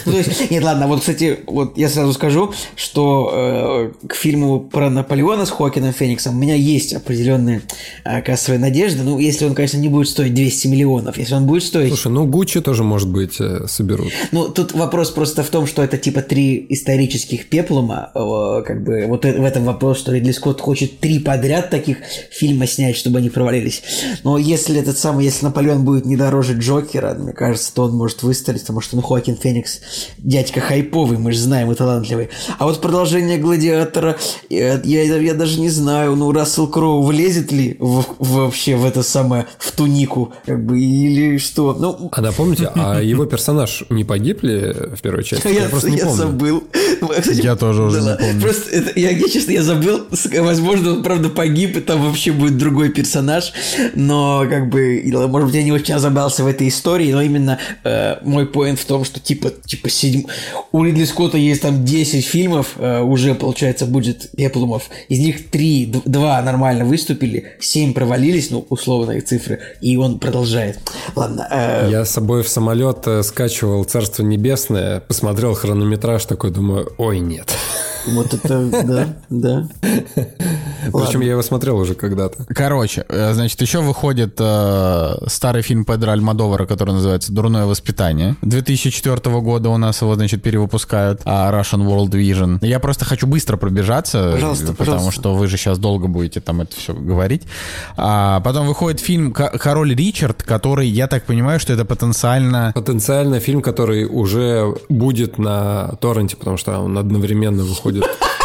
Ну, то есть, нет, ладно, вот, кстати, вот я сразу скажу, что э, к фильму про Наполеона с Хоакином Фениксом у меня есть определенные э, кассовые надежды. Ну, если он, конечно, не будет стоить 200 миллионов. Если он будет стоить... Слушай, ну Гуччи тоже, может быть, э, соберут. Ну, тут вопрос просто в том, что это типа три исторических пеплума. э, Как бы вот э- в этом вопрос, что Ридли Скотт хочет три подряд таких фильма снять, чтобы они провалились. Но если этот самый, если Наполеон будет не дороже Джокера, мне кажется, то он может выстрелить, потому что ну Хоакин Феникс дядька хайповый, мы же знаем, и талантливый. А вот продолжение Гладиатора, я, я, я даже не знаю, ну Рассел Кроу влезет ли в- вообще в это самое, в тунику, как бы, или что? Ну, А напомните, а его персонаж не погиб ли в первой части? я, просто не я помню. забыл. Кстати, Я тоже уже не ладно. помню. Просто это, я, я, честно, я забыл. Возможно, он правда погиб, и там вообще будет другой персонаж. Но как бы, может быть, я не очень разобрался в этой истории, но именно э, мой поинт в том, что типа, типа седьм... у Ридли Скотта есть там 10 фильмов, э, уже, получается, будет Пеплумов. Из них 3, 2 нормально выступили, 7 провалились, ну, условные цифры, и он продолжает. Ладно. Э... Я с собой в самолет э, скачивал «Царство небесное», посмотрел хронометраж, такой думаю, ой, нет. Вот это, да, да. Причем я его смотрел уже когда-то. Короче, э, значит, еще выходит э, старый фильм Педро Альмадовара, который называется «Дурное воспитание». 2004 года у нас его, значит, перевыпускают, а Russian World Vision. Я просто хочу быстро пробежаться, пожалуйста, потому пожалуйста. что вы же сейчас долго будете там это все говорить. А потом выходит фильм «Король Ричард», который, я так понимаю, что это потенциально... Потенциально фильм, который уже будет на торренте, потому что он одновременно выходит будет.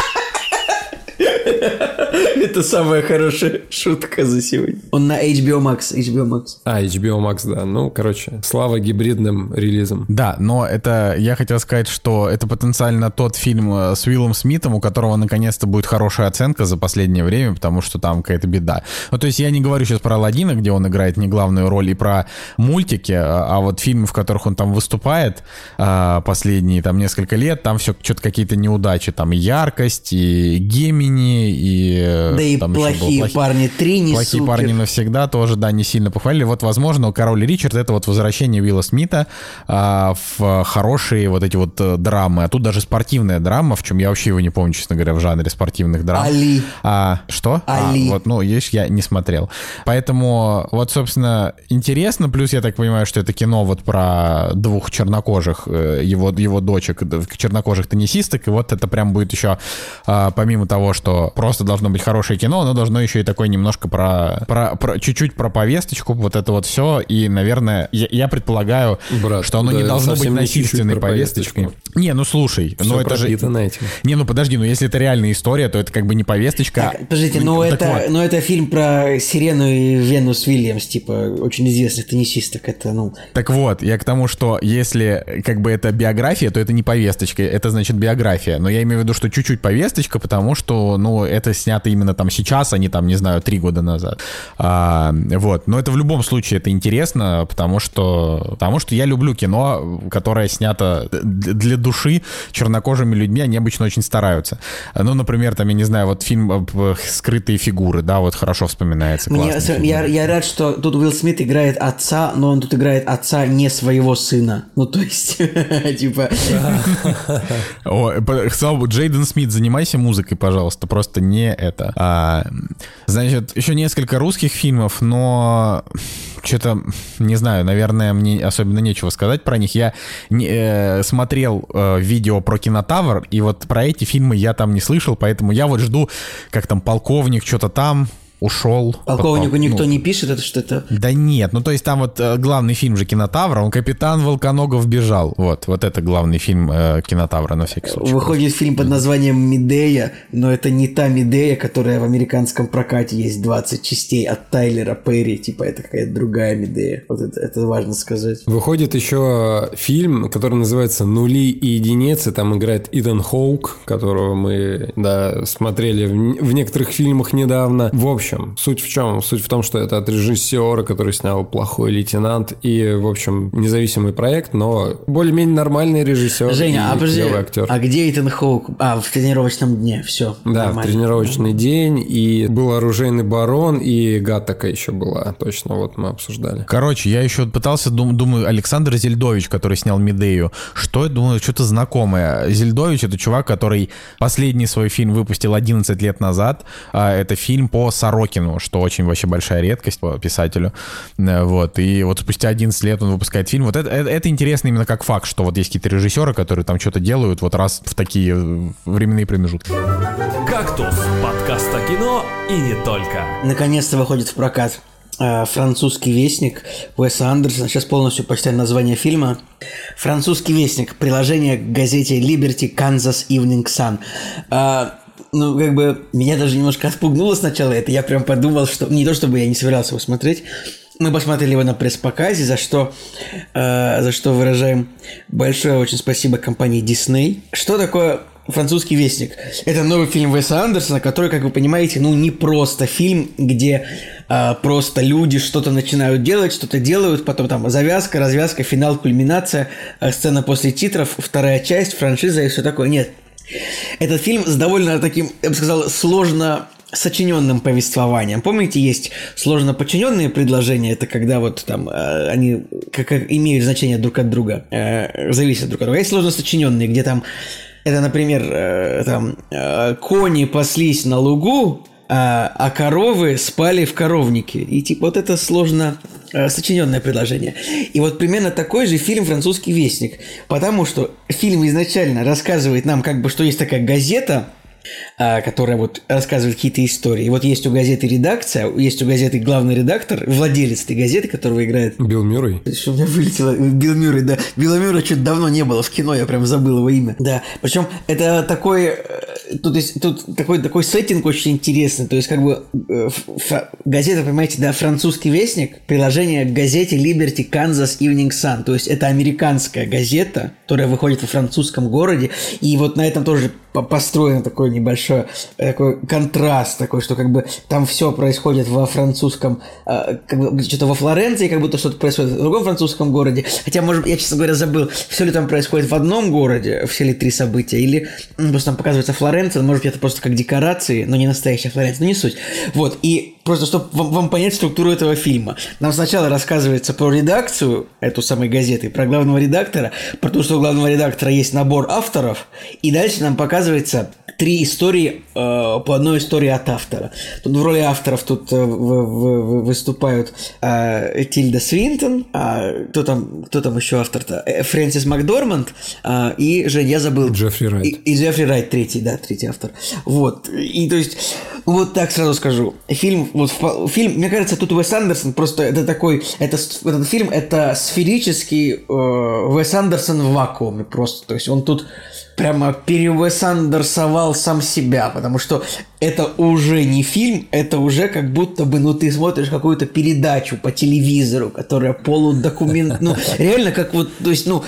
Это самая хорошая шутка за сегодня. Он на HBO Max, HBO Max. А, HBO Max, да. Ну, короче, слава гибридным релизам. Да, но это, я хотел сказать, что это потенциально тот фильм э, с Уиллом Смитом, у которого наконец-то будет хорошая оценка за последнее время, потому что там какая-то беда. Ну, то есть я не говорю сейчас про Алладина, где он играет не главную роль, и про мультики, а, а вот фильмы, в которых он там выступает а, последние там несколько лет, там все что-то какие-то неудачи, там и яркость, и Гемини, и Э, да и плохие плохи... парни 3 не Плохие супер. парни навсегда тоже, да, не сильно похвалили. Вот, возможно, Король Ричард это вот возвращение Уилла Смита а, в хорошие вот эти вот э, драмы. А тут даже спортивная драма, в чем я вообще его не помню, честно говоря, в жанре спортивных драм. Али. А, что? Али. А, вот, ну, видишь, я не смотрел. Поэтому вот, собственно, интересно. Плюс я так понимаю, что это кино вот про двух чернокожих, э, его, его дочек, чернокожих теннисисток. И вот это прям будет еще, а, помимо того, что просто должно быть хорошее кино, оно должно еще и такое немножко про, про, про чуть-чуть про повесточку, вот это вот все. И, наверное, я, я предполагаю, Брат, что оно да, не должно быть насильственной повесточкой. Не, ну слушай, все ну это же... Этим. Не, ну подожди, ну если это реальная история, то это как бы не повесточка. Так, подождите, ну, ну это, вот. ну это фильм про Сирену и Венус Вильямс, типа очень известных теннисисток, это ну. Так вот, я к тому, что если как бы это биография, то это не повесточка, это значит биография. Но я имею в виду, что чуть-чуть повесточка, потому что, ну, это снято именно там сейчас, а не там, не знаю, три года назад. А, вот. Но это в любом случае это интересно, потому что, потому что я люблю кино, которое снято для души чернокожими людьми, они обычно очень стараются. Ну, например, там, я не знаю, вот фильм «Скрытые фигуры», да, вот хорошо вспоминается. Мне, я, я рад, что тут Уилл Смит играет отца, но он тут играет отца не своего сына. Ну, то есть, типа... Джейден Смит, занимайся музыкой, пожалуйста, просто не это. А, значит, еще несколько русских фильмов, но что-то, не знаю, наверное, мне особенно нечего сказать про них. Я не, э, смотрел э, видео про Кинотавр, и вот про эти фильмы я там не слышал, поэтому я вот жду, как там полковник, что-то там, ушел. Полковнику потом, никто ну, не пишет, это что-то... Да нет, ну то есть там вот э, главный фильм же Кинотавра, он капитан Волконогов бежал. Вот, вот это главный фильм э, Кинотавра, на всякий случай. Выходит фильм под названием «Медея», но это не та Медея, которая в американском прокате есть 20 частей от Тайлера Перри, типа это какая-то другая Медея. Вот это, это важно сказать. Выходит еще фильм, который называется «Нули и единицы», там играет Идан Хоук, которого мы, да, смотрели в, в некоторых фильмах недавно. В общем, общем, суть в чем? Суть в том, что это от режиссера, который снял «Плохой лейтенант» и, в общем, независимый проект, но более-менее нормальный режиссер Женя, и а подожди, актер. а где Итан Хоук? А, в тренировочном дне, все. Да, нормально. в тренировочный день, и был «Оружейный барон», и Гатака еще была, точно, вот мы обсуждали. Короче, я еще пытался, дум, думаю, Александр Зельдович, который снял «Медею», что я думаю, что-то знакомое. Зельдович — это чувак, который последний свой фильм выпустил 11 лет назад, а это фильм по Саро Сорокину, что очень вообще большая редкость по писателю. Э, вот. И вот спустя 11 лет он выпускает фильм. Вот это, это, это интересно именно как факт, что вот есть какие-то режиссеры, которые там что-то делают вот раз в такие временные промежутки. «Кактус» — подкаст о кино и не только. Наконец-то выходит в прокат э, французский вестник Уэса Андерсона. Сейчас полностью почитаю название фильма. Французский вестник. Приложение к газете Liberty Kansas Evening Sun. Э, ну, как бы, меня даже немножко отпугнуло сначала это. Я прям подумал, что... Не то, чтобы я не собирался его смотреть. Мы посмотрели его на пресс-показе, за что, э, за что выражаем большое очень спасибо компании Disney. Что такое «Французский вестник». Это новый фильм Уэса Андерсона, который, как вы понимаете, ну не просто фильм, где а, просто люди что-то начинают делать, что-то делают, потом там завязка, развязка, финал, кульминация, а, сцена после титров, вторая часть, франшиза и все такое. Нет. Этот фильм с довольно таким, я бы сказал, сложно сочиненным повествованием. Помните, есть сложно подчиненные предложения, это когда вот там э, они как, как имеют значение друг от друга, э, зависят друг от друга. Есть сложно сочиненные, где там это, например, э, там э, кони паслись на лугу, а, а коровы спали в коровнике. И типа вот это сложно э, сочиненное предложение. И вот примерно такой же фильм «Французский вестник». Потому что фильм изначально рассказывает нам как бы, что есть такая газета, а, которая вот рассказывает какие-то истории. И вот есть у газеты редакция, есть у газеты главный редактор, владелец этой газеты, которого играет... Билл Мюррей? Что у меня вылетело? Билл Мюррей, да. Билла Мюррей что-то давно не было в кино, я прям забыл его имя. Да. Причем это такой... Тут, есть, тут такой, такой сеттинг очень интересный. То есть как бы э, газета, понимаете, да, французский вестник, приложение к газете Liberty Kansas Evening Sun. То есть это американская газета, которая выходит во французском городе. И вот на этом тоже по- построен такой небольшой э, такой контраст такой, что как бы там все происходит во французском, э, как бы что-то во Флоренции, как будто что-то происходит в другом французском городе. Хотя, может, я, честно говоря, забыл, все ли там происходит в одном городе, все ли три события, или м, просто там показывается Флоренция, может это просто как декорации, но не настоящая Флоренция, но не суть. Вот, и просто, чтобы вам, вам понять структуру этого фильма. Нам сначала рассказывается про редакцию эту самой газеты, про главного редактора, про то, что у главного редактора есть набор авторов, и дальше нам показывается три истории э, по одной истории от автора. Тут в роли авторов тут э, в- в- выступают э, Тильда Свинтон, а кто там, кто там еще автор-то? Э, Фрэнсис Макдорманд а, и Жень, я забыл. Джеффри Райт. И, и Джеффри Райт третий, да, третий автор. Вот. И то есть, вот так сразу скажу. Фильм, вот фильм, мне кажется, тут Уэс Андерсон просто это такой, это, этот фильм это сферический э, Уэс Андерсон в вакууме просто. То есть он тут прямо перевес Андерсовал сам себя, потому что это уже не фильм, это уже как будто бы, ну, ты смотришь какую-то передачу по телевизору, которая полудокумент, ну, реально как вот, то есть, ну,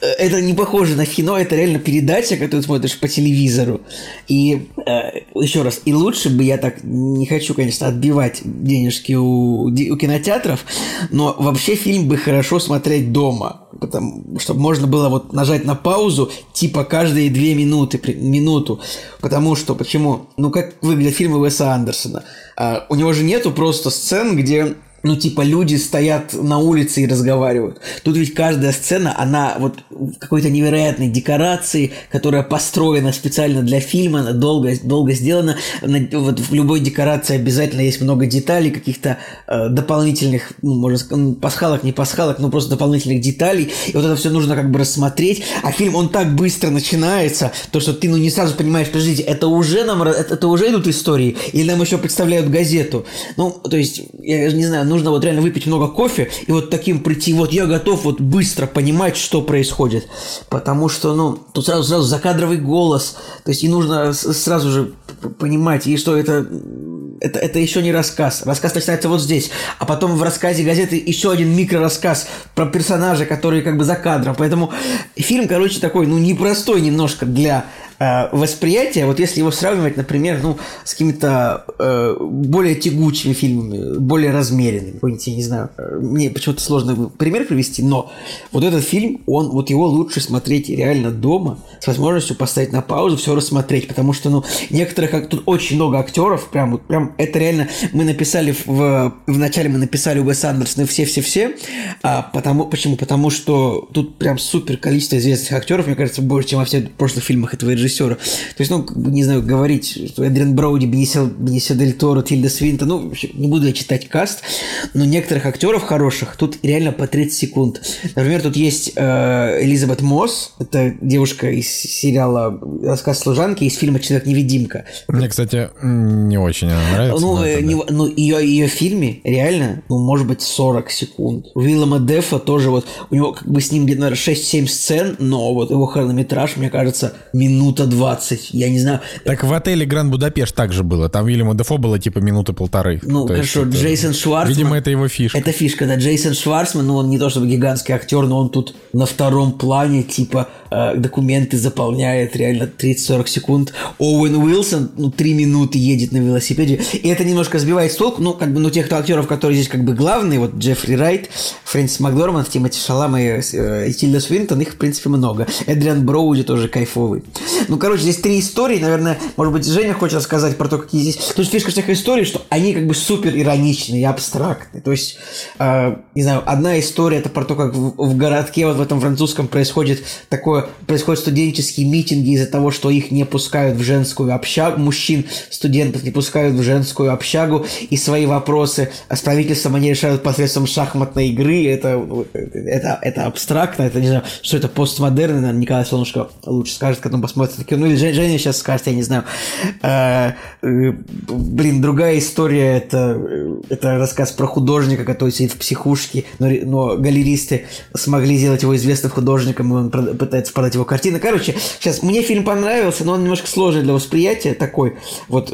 это не похоже на кино, это реально передача, которую смотришь по телевизору. И э, еще раз, и лучше бы я так не хочу, конечно, отбивать денежки у, у кинотеатров, но вообще фильм бы хорошо смотреть дома, потому, чтобы можно было вот нажать на паузу типа каждые две минуты, при- минуту, потому что почему? Ну как выглядят фильмы Уэса Андерсона? А, у него же нету просто сцен, где ну, типа, люди стоят на улице и разговаривают. Тут ведь каждая сцена, она вот какой-то невероятной декорации, которая построена специально для фильма, она долго, долго сделана. На- вот в любой декорации обязательно есть много деталей, каких-то э, дополнительных, ну, можно сказать, пасхалок, не пасхалок, но просто дополнительных деталей. И вот это все нужно как бы рассмотреть. А фильм, он так быстро начинается, то, что ты, ну, не сразу понимаешь, подождите, это уже нам, это, это уже идут истории, или нам еще представляют газету. Ну, то есть, я не знаю, нужно вот реально выпить много кофе и вот таким прийти, вот я готов вот быстро понимать, что происходит. Потому что, ну, тут сразу, сразу закадровый голос, то есть и нужно сразу же понимать, и что это, это, это еще не рассказ. Рассказ начинается вот здесь, а потом в рассказе газеты еще один микрорассказ про персонажа, который как бы за кадром. Поэтому фильм, короче, такой, ну, непростой немножко для э, восприятия, вот если его сравнивать, например, ну, с какими-то э, более тягучими фильмами, более размеренными, какой-нибудь, я не знаю, э, мне почему-то сложно пример привести, но вот этот фильм, он, вот его лучше смотреть реально дома, с возможностью поставить на паузу, все рассмотреть, потому что, ну, некоторых, ак- тут очень много актеров, прям, вот, прям, это реально, мы написали в, в начале, мы написали Уэс Андерсона все-все-все, а, потому, почему? Потому что тут прям супер количество известных актеров, мне кажется, больше, чем во всех прошлых фильмах этого режиссера. То есть, ну, не знаю, говорить, что Эдриан Броуди, Бенисио, Бенисио Дель Торо, Тильда Свинта, ну, вообще, не буду я читать каст, но некоторых актеров хороших тут реально по 30 секунд. Например, тут есть э, Элизабет Мосс, это девушка из сериала «Рассказ служанки», из фильма «Человек-невидимка». Мне, кстати, не очень она нравится. Ну, но э, это да. не- ну ее, ее фильме реально, ну, может быть, 40 секунд. У Уиллама Дефа тоже вот, у него как бы с ним где-то, наверное, 6-7 сцен, но вот его хронометраж, мне кажется, минута 20. Я не знаю, Так в отеле Гранд Будапешт также было. Там Вильяма Дефо было типа минуты полторы. ну, То хорошо, это- Джейсон Шварцман. Видимо, это его фишка. Это фишка, да. Джейсон Шварцман, ну, он не то чтобы гигантский актер, но он тут на втором плане, типа, э, документы заполняет реально 30-40 секунд. Оуэн Уилсон, ну, 3 минуты едет на велосипеде. И это немножко сбивает с толку, ну, как бы, ну, тех актеров, которые здесь как бы главные, вот Джеффри Райт, Фрэнсис Макдорманд, Тимоти Шалам и, э, и Тильда Свинтон, их, в принципе, много. Эдриан Броуди тоже кайфовый. Ну, короче, здесь три истории, наверное, может быть, Женя хочет рассказать про то, какие здесь... То есть фишка всех историй, что они как бы супер ироничные и абстрактные. То есть, э, не знаю, одна история это про то, как в, в городке вот в этом французском происходит такое, происходят студенческие митинги из-за того, что их не пускают в женскую общагу, мужчин, студентов не пускают в женскую общагу, и свои вопросы с правительством они решают посредством шахматной игры. Это, это, это абстрактно, это не знаю, что это постмодерн, наверное, Николай Солнышко лучше скажет, когда он посмотрит это кино, или Женя сейчас скажет, я не знаю. Э, э, блин, другая история, это, это рассказ про художника, который сидит в психушке, но, но галеристы смогли сделать его известным художником, и он пытается продать его картины. Короче, сейчас мне фильм понравился, но он немножко сложный для восприятия, такой вот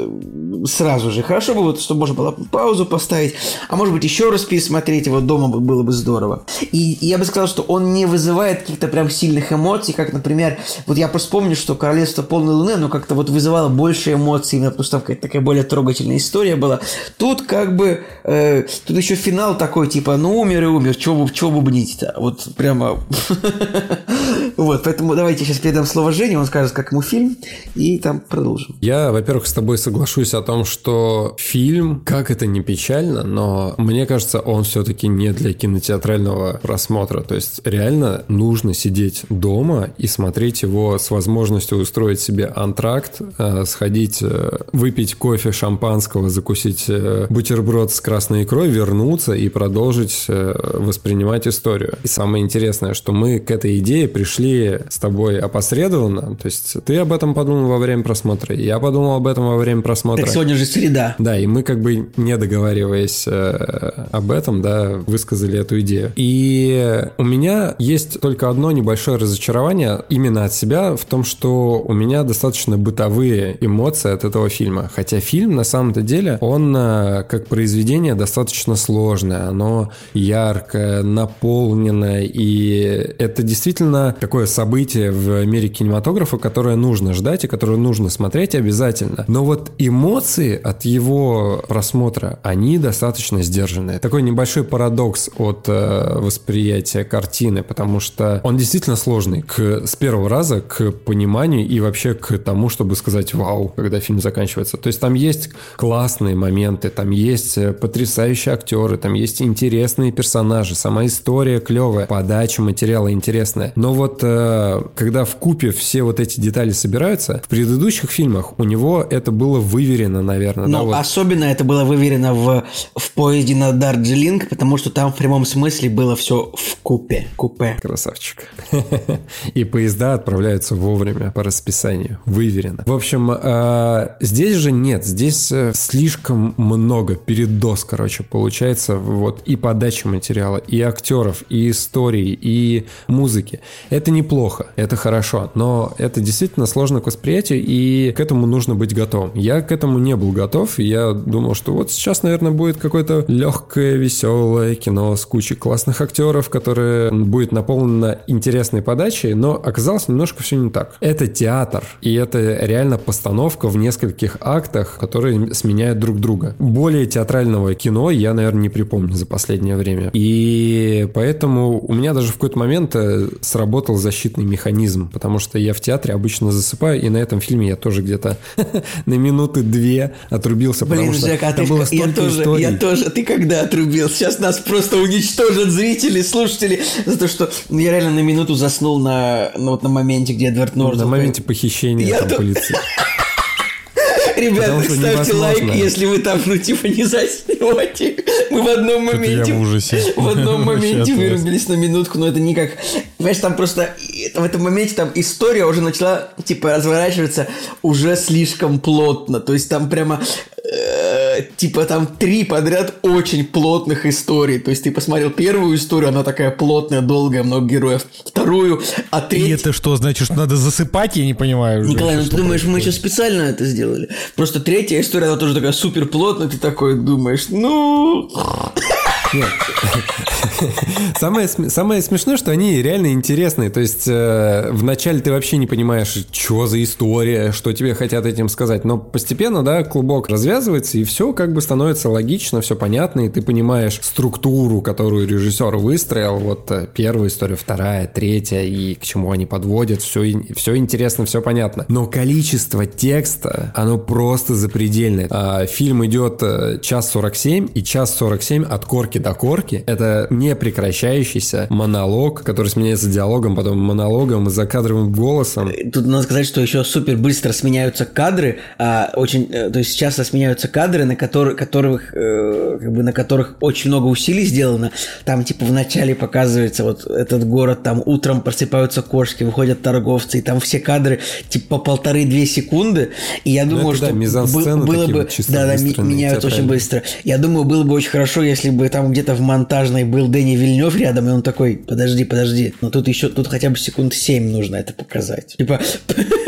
сразу же. Хорошо бы, вот, чтобы можно было паузу поставить, а может быть еще раз пересмотреть его дома было бы здорово. И я бы сказал, что он не вызывает каких-то прям сильных эмоций, как, например, вот я просто помню, что «Королевство полной луны», оно как-то вот вызывало больше эмоций, именно потому что там какая-то такая более трогательная история была. Тут как бы, э, тут еще финал такой, типа, ну умер и умер, чего, чего бубнить-то? Вот прямо... Вот, поэтому давайте сейчас передам слово Жене, он скажет, как ему фильм, и там продолжим. Я, во-первых, с тобой соглашусь о том, что фильм, как это не печально, но мне кажется, он все-таки не для кинотеатрального просмотра. То есть реально нужно сидеть дома и смотреть его с возможностью устроить себе антракт, э, сходить, э, выпить кофе, шампанского, закусить э, бутерброд с красной икрой, вернуться и продолжить воспринимать историю. И самое интересное, что мы к этой идее пришли с тобой опосредованно. То есть ты об этом подумал во время просмотра, я подумал об этом во время просмотра. Так сегодня же среда. Да, и мы как бы не договариваясь об этом, да, высказали эту идею. И у меня есть только одно небольшое разочарование именно от себя в том, что у меня достаточно бытовые эмоции от этого фильма. Хотя фильм на самом-то деле, он э, как произведение достаточно сложное. Оно яркое, наполненное, и это действительно такое событие в мире кинематографа, которое нужно ждать и которое нужно смотреть обязательно. Но вот эмоции от его просмотра, они достаточно сдержанные. Такой небольшой парадокс от э, восприятия картины, потому что он действительно сложный к, с первого раза к пониманию и вообще к тому, чтобы сказать «Вау», когда фильм заканчивается. То есть там есть классные моменты, там есть э, потрясающие актеры, там есть интересные персонажи, сама история клевая, подача материала интересная. Но вот э, когда в купе все вот эти детали собираются, в предыдущих фильмах у него это было выверено, наверное. Но да, вот. особенно это было выверено в, в поезде на Дарджилинг, потому что там в прямом смысле было все в купе. Купе. Красавчик. И поезда отправляются вовремя расписанию. Выверено. В общем, э, здесь же нет. Здесь э, слишком много передоз, короче, получается. Вот и подача материала, и актеров, и истории, и музыки. Это неплохо, это хорошо, но это действительно сложно к восприятию, и к этому нужно быть готовым. Я к этому не был готов, я думал, что вот сейчас, наверное, будет какое-то легкое, веселое кино с кучей классных актеров, которое будет наполнено интересной подачей, но оказалось немножко все не так. Это театр, и это реально постановка в нескольких актах, которые сменяют друг друга. Более театрального кино я, наверное, не припомню за последнее время. И поэтому у меня даже в какой-то момент э, сработал защитный механизм, потому что я в театре обычно засыпаю, и на этом фильме я тоже где-то на минуты две отрубился, Блин, потому что Жек, а ты, было я, тоже, историй. я тоже. Ты когда отрубился? Сейчас нас просто уничтожат зрители, слушатели, за то, что ну, я реально на минуту заснул на, на, вот на моменте, где Эдвард Нортон... Моменте похищения Я там то- полиции. Ребята, ставьте лайк, если вы там, ну, типа, не заснете. Мы в одном моменте... в одном моменте вырубились на минутку, но это никак... Понимаешь, там просто... В этом моменте там история уже начала, типа, разворачиваться уже слишком плотно. То есть там прямо... э, Типа там три подряд очень плотных историй. То есть ты посмотрел первую историю, она такая плотная, долгая, много героев. Вторую, а И третью... это что, значит, что надо засыпать? Я не понимаю. Николай, ну ты думаешь, мы происходит. еще специально это сделали? Просто третья история, она тоже такая супер плотная, ты такой думаешь, ну... Нет. Самое, самое смешное, что они реально интересные. То есть э, вначале ты вообще не понимаешь, что за история, что тебе хотят этим сказать. Но постепенно, да, клубок развязывается, и все как бы становится логично, все понятно, и ты понимаешь структуру, которую режиссер выстроил. Вот э, первая история, вторая, третья, и к чему они подводят. Все, все интересно, все понятно. Но количество текста, оно просто запредельное. А, фильм идет э, час 47, и час 47 от корки до корки. Это не прекращающийся монолог, который сменяется диалогом, потом монологом, закадровым голосом. Тут надо сказать, что еще супер быстро сменяются кадры, а, очень, э, то есть часто сменяются кадры, на которых, которых, э, как бы на которых очень много усилий сделано. Там типа в начале показывается вот этот город, там утром просыпаются кошки, выходят торговцы, и там все кадры типа по полторы-две секунды. И я думаю, это, что да, было бы, да, да, меняются очень быстро. Я думаю, было бы очень хорошо, если бы там где-то в монтажной был Дэнни Вильнев рядом, и он такой, подожди, подожди, но тут еще, тут хотя бы секунд 7 нужно это показать. Типа,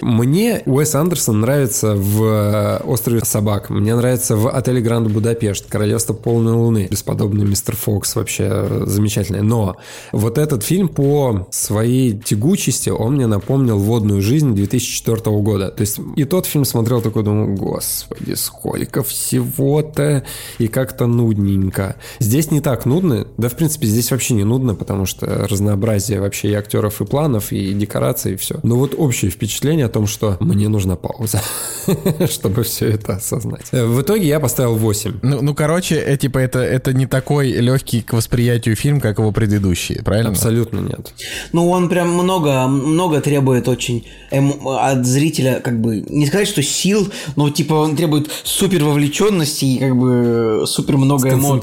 Мне Уэс Андерсон нравится в э, «Острове собак». Мне нравится в «Отеле Гранд Будапешт», «Королевство полной луны». Бесподобный мистер Фокс вообще э, замечательный. Но вот этот фильм по своей тягучести, он мне напомнил «Водную жизнь» 2004 года. То есть и тот фильм смотрел такой, думаю, господи, сколько всего-то и как-то нудненько. Здесь не так нудно. Да, в принципе, здесь вообще не нудно, потому что разнообразие вообще и актеров, и планов, и декораций, и все. Но вот общее впечатление о том, что мне нужна пауза, чтобы все это осознать. Э, В итоге я поставил 8. Ну, ну короче, э, типа это, это не такой легкий к восприятию фильм, как его предыдущие, правильно? Абсолютно нет. ну он прям много, много требует очень эмо- от зрителя, как бы, не сказать, что сил, но типа он требует супер вовлеченности и как бы супер много эмоций.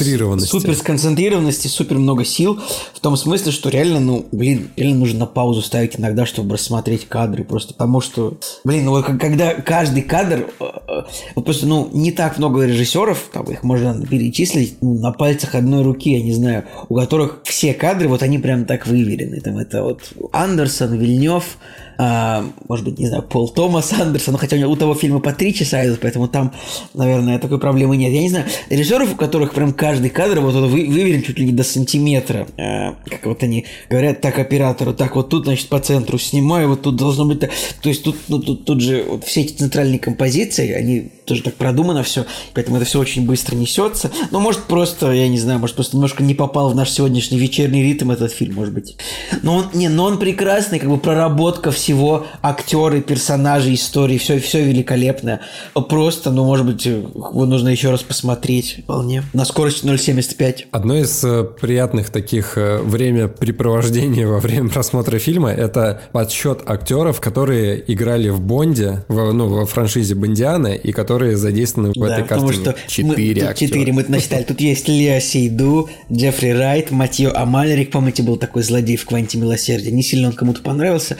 Супер сконцентрированности, супер много сил. В том смысле, что реально, ну, блин, реально нужно на паузу ставить иногда, чтобы рассмотреть кадры. Просто потому что, блин, ну когда каждый кадр, э, э, вот просто, ну, не так много режиссеров, там их можно перечислить ну, на пальцах одной руки, я не знаю, у которых все кадры, вот они прям так выверены. Там это вот Андерсон, Вильнев, а, может быть, не знаю, Пол Томас Андерсон, хотя у него у того фильма по три часа идут, поэтому там, наверное, такой проблемы нет. Я не знаю, режиссеров, у которых прям каждый кадр вот он вы- выверен чуть ли не до сантиметра. А, как вот они говорят так оператору, так вот тут, значит, по центру снимаю, вот тут должно быть... так». То есть тут, ну, тут, тут же вот все эти центральные композиции, они тоже так продумано все, поэтому это все очень быстро несется. Но может просто, я не знаю, может просто немножко не попал в наш сегодняшний вечерний ритм этот фильм, может быть. Но он, не, но он прекрасный, как бы проработка всего, актеры, персонажи, истории, все, все великолепно. Просто, ну, может быть, его нужно еще раз посмотреть вполне. На скорость 0,75. Одно из э, приятных таких э, времяпрепровождений во время просмотра фильма – это подсчет актеров, которые играли в Бонде, в, ну, во франшизе Бондиана, и которые задействованы в Да, этой потому картине. что Четыре мы, актера. Четыре мы насчитали. Тут есть Лео Сейду, Джеффри Райт, Матьё Амалерик, помните, был такой злодей в «Кванте милосердия». Не сильно он кому-то понравился.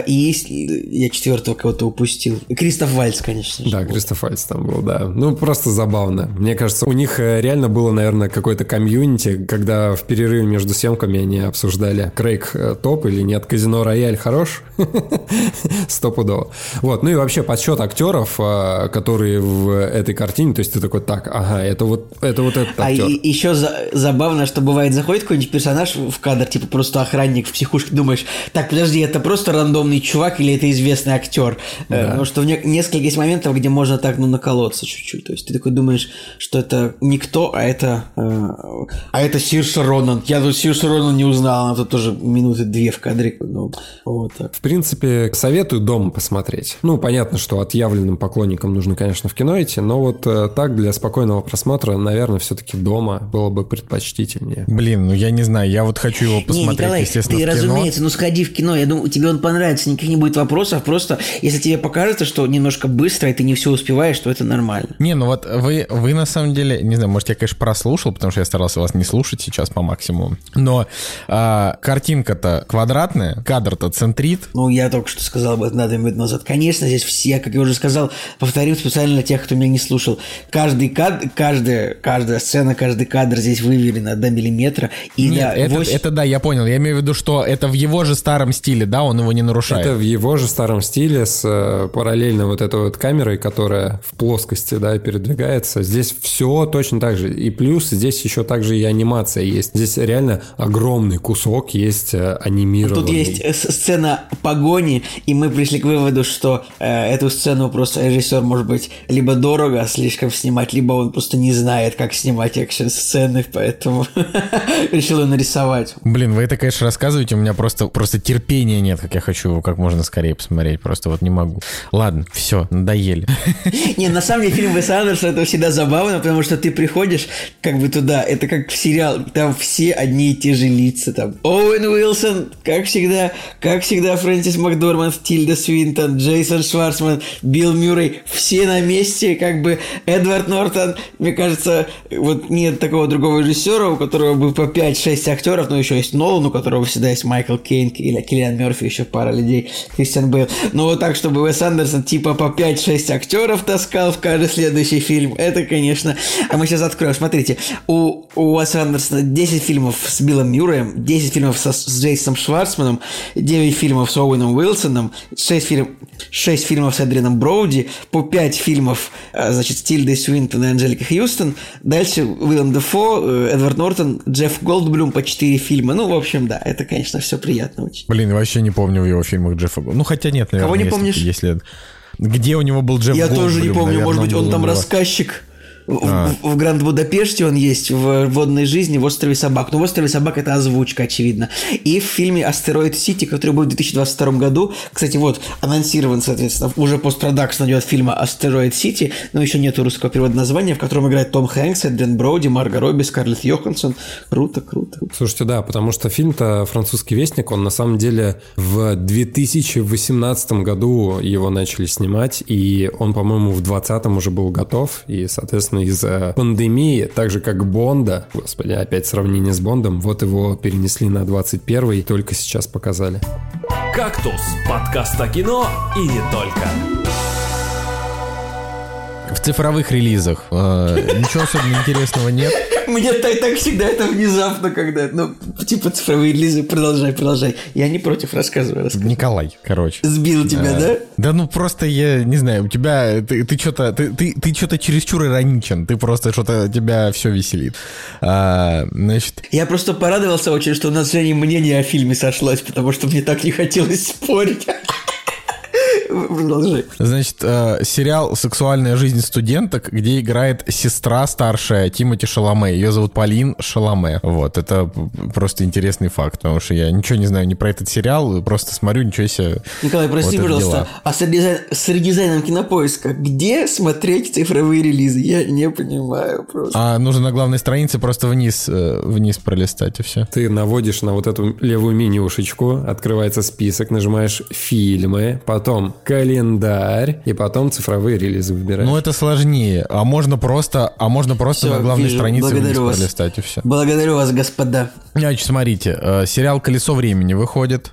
А, и есть, я четвертого кого-то упустил. Кристоф Вальц, конечно же. Да, был. Кристоф Вальц там был, да. Ну, просто забавно. Мне кажется, у них э, реально было, наверное, какое-то комьюнити, когда в перерыве между съемками они обсуждали, Крейг э, топ или нет, Казино Рояль хорош? Стопудово. Вот, ну и вообще подсчет актеров, э, которые в этой картине, то есть ты такой, так, ага, это вот, это вот этот А актер. и- еще за- забавно, что бывает, заходит какой-нибудь персонаж в кадр, типа просто охранник в психушке, думаешь, так, подожди, это просто рандомный чувак или это известный актер? Э, Потому что в не- несколько есть моментов, где можно так, ну, наколоться чуть-чуть. То есть ты такой думаешь, что это никто, а это... э, а это Сирша Ронан. Я тут Сирша Ронан не узнал, она тут тоже минуты две в кадре. Ну, вот так. В принципе, советую дома посмотреть. Ну, понятно, что отъявленным поклонникам нужно, конечно, в кино идти, но вот э, так для спокойного просмотра, наверное, все-таки дома было бы предпочтительнее. Блин, ну я не знаю, я вот хочу его Не, посмотреть, Николай, естественно, ты, в кино. разумеется, ну сходи в кино, я думаю, тебе он понравится, никаких не будет вопросов, просто если тебе покажется, что немножко быстро, и ты не все успеваешь, то это нормально. Не, ну вот вы, вы на самом деле, не знаю, может, я, конечно, прослушал, потому что я старался вас не слушать сейчас по максимуму, но а, картинка-то квадратная, кадр-то центрит, Ну, я только что сказал об этом на две минуты назад. Конечно, здесь все, как я уже сказал, повторил специально для тех, кто меня не слушал. Каждый кадр, каждая, каждая сцена, каждый кадр здесь выверено до миллиметра. И Нет, да, это, 8 это да, я понял. Я имею в виду, что это в его же старом стиле, да, он его не нарушает. Это в его же старом стиле с э, параллельно вот этой вот камерой, которая в плоскости, да, передвигается. Здесь все точно так же. И плюс здесь еще также и анимация есть. Здесь реально огромный кусок есть э, анимированный. Тут есть э, сцена погони, и мы пришли к выводу, что э, эту сцену просто режиссер, может быть, либо дорого слишком снимать, либо он просто не знает, как снимать экшн-сцены, поэтому решил ее нарисовать. Блин, вы это, конечно, рассказываете, у меня просто, просто терпения нет, как я хочу его как можно скорее посмотреть, просто вот не могу. Ладно, все, надоели. Не, на самом деле фильм Веса Андерсона это всегда забавно, потому что ты приходишь как бы туда, это как в сериал, там все одни и те же лица, там Оуэн Уилсон, как всегда, как всегда Фрэнсис Макдорманд, Тильда Свинтон, Джейсон Шварцман, Билл Мюррей, все на месте, как бы Эдвард Нортон, мне кажется, вот нет такого другого режиссера, у которого бы по 5-6 актеров, но еще есть Нолан, у которого всегда есть Майкл Кейн или Киллиан Мерфи, еще пара людей, Кристиан Бейл. Но вот так, чтобы Уэс Андерсон типа по 5-6 актеров таскал в каждый следующий фильм, это, конечно... А мы сейчас откроем. Смотрите, у, у Уэса Андерсона 10 фильмов с Биллом Мюрреем, 10 фильмов со, с Джейсоном Шварцманом, 9 фильмов с Оуэном Уилсоном, 6, фильм, 6 фильмов с Адрианом Броуди, по 5 фильмов, э, значит, с Тильдой Свинтон и Анжеликой Хьюстон, дальше Уиллем Дефо, э, Эдвард Нортон, Джефф Голдблюм по 4 фильма. Ну, в общем, да, это, конечно, все приятно очень. Блин, вообще не помню его фильмах Джеффа Ну, хотя нет, наверное. Кого не если- помнишь? Если... Где у него был Джефф Я тоже не помню, Наверное, может быть, он был там него. рассказчик. В, А. в- в Гранд Будапеште он есть, в водной жизни, в острове собак. Но в острове собак это озвучка, очевидно. И в фильме Asteroid City, который будет в 2022 году. Кстати, вот, анонсирован, соответственно, уже постпродакшн идет фильма Asteroid City, но еще нету русского перевода названия, в котором играет Том Хэнкс, Эдриан Броуди, Марго Робби, Скарлетт Йоханссон. Круто, круто. Слушайте, да, потому что фильм-то «Французский вестник», он на самом деле в 2018 году его начали снимать, и он, по-моему, в 2020 уже был готов, и, соответственно, из-за пандемии, так же как Бонда, господи, опять сравнение с Бондом, вот его перенесли на 21 и только сейчас показали. «Кактус» – подкаст о кино и не только. В цифровых релизах э, ничего особенно интересного нет. Мне так, так всегда это внезапно, когда, ну, типа цифровые релизы, продолжай, продолжай. Я не против, рассказывай, рассказывай. Николай, короче. Сбил тебя, да? Да ну просто я не знаю, у тебя ты, ты что-то ты, ты, ты что-то чересчур ироничен, ты просто что-то тебя все веселит. А, значит, Я просто порадовался очень, что у нас с Женей мнение о фильме сошлось, потому что мне так не хотелось спорить. Продолжай. значит, э, сериал "Сексуальная жизнь студенток", где играет сестра старшая Тимоти Шаломе. Ее зовут Полин Шаломе. Вот это просто интересный факт, потому что я ничего не знаю ни про этот сериал, просто смотрю, ничего себе. Николай, прости, Вот пожалуйста, дела. а с редизайн- с редизайном кинопоиска где смотреть цифровые релизы? Я не понимаю просто. А нужно на главной странице просто вниз, э, вниз пролистать и все. Ты наводишь на вот эту левую мини-ушечку, открывается список, нажимаешь «Фильмы», потом «Календарь», и потом цифровые релизы выбираешь. Ну это сложнее, а можно просто, а можно просто Всё, на главной вижу, странице вниз благодарю вас. пролистать и все. Благодарю вас, господа. Значит, смотрите, э, сериал «Колесо времени» выходит.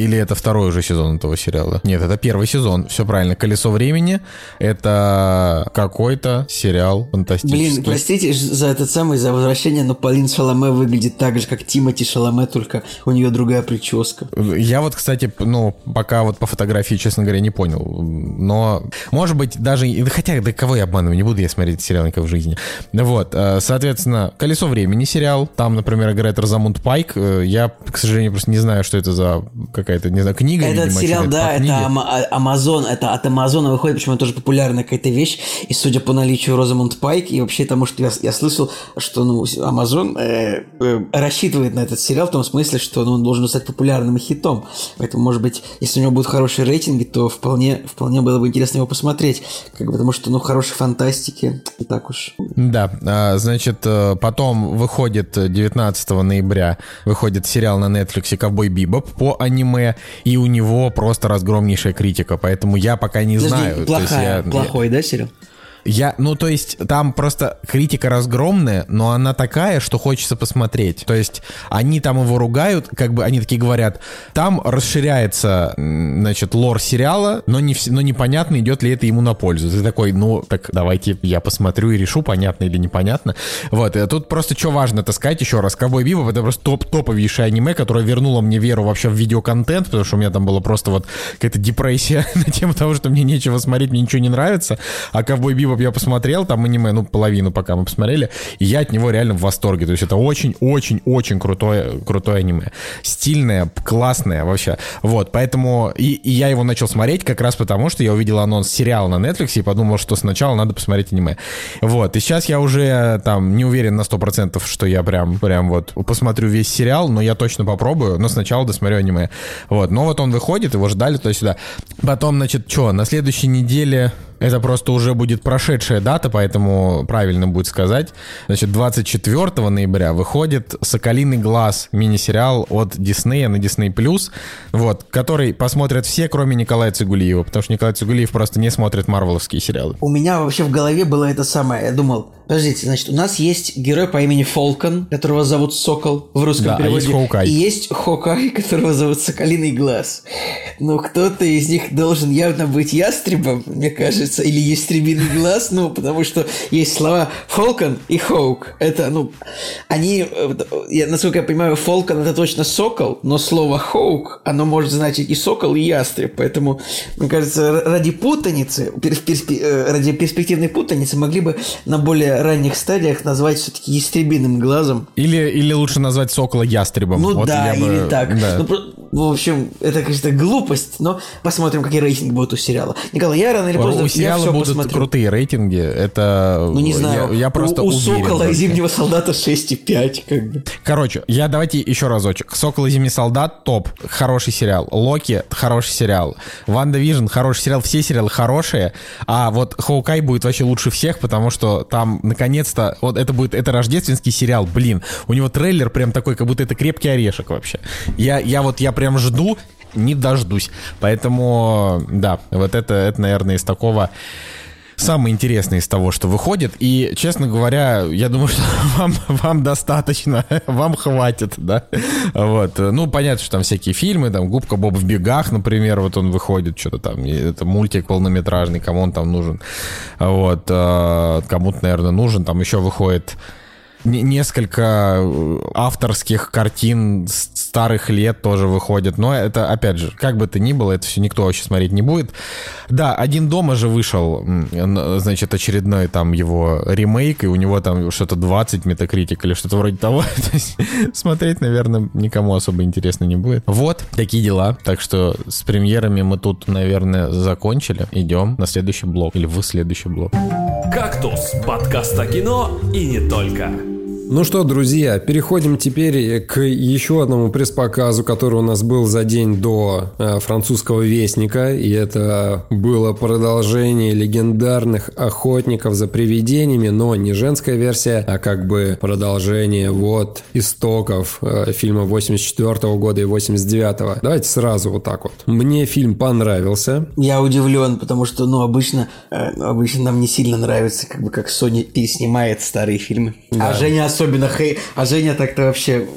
Или это второй уже сезон этого сериала? Нет, это первый сезон. Все правильно. «Колесо времени» — это какой-то сериал фантастический. Блин, простите за этот самый, за возвращение, но Полин Шаломе выглядит так же, как Тимати Шаломе, только у нее другая прическа. Я вот, кстати, ну, пока вот по фотографии, честно говоря, не понял. Но, может быть, даже... Хотя, да кого я обманываю, не буду я смотреть сериал никак в жизни. Вот, э, соответственно, «Колесо времени» сериал. Там, например, играет Розамунд Пайк. Э, Я, к сожалению, просто не знаю, что это за какая-то, не знаю, книга, Этот видимо, сериал, да, это а- Амазон, это от Амазона выходит, почему тоже популярная какая-то вещь. И судя по наличию Розамунд Пайк, и вообще тому, что я, я слышал, что ну, Амазон э, э, рассчитывает на этот сериал в том смысле, что ну, он должен стать популярным хитом. Поэтому, может быть, если у него будут хорошие рейтинги, то вполне, вполне было бы интересно его посмотреть. Как бы, потому что, ну, хорошей фантастики и так уж. Да, а, значит, э, потом выходит э, 19 ноября, выходит сериал на Netflix «Ковбой Бибоп» по аниме, и у него просто разгромнейшая критика, поэтому я пока не Подожди, знаю. То есть плохая, я- плохой, да, сериал? Я, ну, то есть, там просто критика разгромная, но она такая, что хочется посмотреть. То есть, они там его ругают, как бы они такие говорят, там расширяется, значит, лор сериала, но, не, но непонятно, идет ли это ему на пользу. Ты такой, ну, так давайте я посмотрю и решу, понятно или непонятно. Вот, и тут просто что важно, так сказать, еще раз, Ковбой Бибоп это просто топ топовейшее аниме, которое вернуло мне веру вообще в видеоконтент, потому что у меня там было просто вот какая-то депрессия на тему того, что мне нечего смотреть, мне ничего не нравится, а Ковбой Бибоп я посмотрел, там аниме, ну, половину пока мы посмотрели, и я от него реально в восторге, то есть это очень-очень-очень крутое, крутое аниме. Стильное, классное вообще. Вот, поэтому и, и я его начал смотреть как раз потому, что я увидел анонс сериала на Netflix и подумал, что сначала надо посмотреть аниме. Вот, и сейчас я уже там не уверен на 100%, что я прям, прям вот посмотрю весь сериал, но я точно попробую, но сначала досмотрю аниме. Вот, но вот он выходит, его ждали туда-сюда. Потом, значит, что, на следующей неделе... Это просто уже будет прошедшая дата, поэтому правильно будет сказать. Значит, 24 ноября выходит «Соколиный глаз» мини-сериал от Диснея на Disney+, вот, который посмотрят все, кроме Николая Цигулиева, потому что Николай Цигулиев просто не смотрит марвеловские сериалы. У меня вообще в голове было это самое. Я думал, подождите, значит, у нас есть герой по имени Фолкон, которого зовут Сокол в русском Да, а переводе. есть Хоукай. И есть Хокай, которого зовут Соколиный глаз. Ну, кто-то из них должен явно быть ястребом, мне кажется, или ястребиный глаз, ну, потому что есть слова Фолкон и Хоук. Это, ну, они, э, я, насколько я понимаю, Фолкон это точно сокол, но слово Хоук, оно может значить и сокол, и ястреб. Поэтому, мне кажется, ради путаницы, пер- в перспе- э, ради перспективной путаницы могли бы на более ранних стадиях назвать все-таки ястребиным глазом. Или, или лучше назвать Сокола ястребом. Ну Вот да, я бы- или так. да. Ну, про- в общем, это, конечно, глупость, но посмотрим, какие рейтинги будут у сериала. Николай, я рано или поздно У я сериала все будут посмотрю. крутые рейтинги. Это Ну, не знаю. Я, я просто у, у уверен Сокола и. Зимнего солдата 6,5, как бы. Короче, я давайте еще разочек. Сокол и Зимний солдат топ, хороший сериал. Локи хороший сериал. WandaVision хороший сериал. Все сериалы хорошие. А вот Hawkeye будет вообще лучше всех, потому что там наконец-то вот это будет это рождественский сериал. Блин, у него трейлер прям такой, как будто это крепкий орешек вообще. Я я вот я прям жду. Не дождусь. Поэтому, да, вот это, это, наверное, из такого самое интересное из того, что выходит. И, честно говоря, я думаю, что вам, вам достаточно, вам хватит, да. Вот. Ну, понятно, что там всякие фильмы, там «Губка Боб в бегах», например, вот он выходит, что-то там, это мультик полнометражный, кому он там нужен. Вот. э, Кому-то, наверное, нужен. Там еще выходит несколько э, авторских картин старых лет тоже выходят. Но это, опять же, как бы то ни было, это все никто вообще смотреть не будет. Да, «Один дома» же вышел, значит, очередной там его ремейк, и у него там что-то 20 метакритик или что-то вроде того. То есть смотреть, наверное, никому особо интересно не будет. Вот, такие дела. Так что с премьерами мы тут, наверное, закончили. Идем на следующий блок или в следующий блок. «Кактус» – подкаст о кино и не только. Ну что, друзья, переходим теперь к еще одному пресс-показу, который у нас был за день до э, французского вестника. И это было продолжение легендарных охотников за привидениями, но не женская версия, а как бы продолжение вот истоков э, фильма 84 года и 89 Давайте сразу вот так вот. Мне фильм понравился. Я удивлен, потому что, ну, обычно, э, обычно нам не сильно нравится, как бы, как Sony переснимает старые фильмы. А Женя особенно хей... А Женя так-то вообще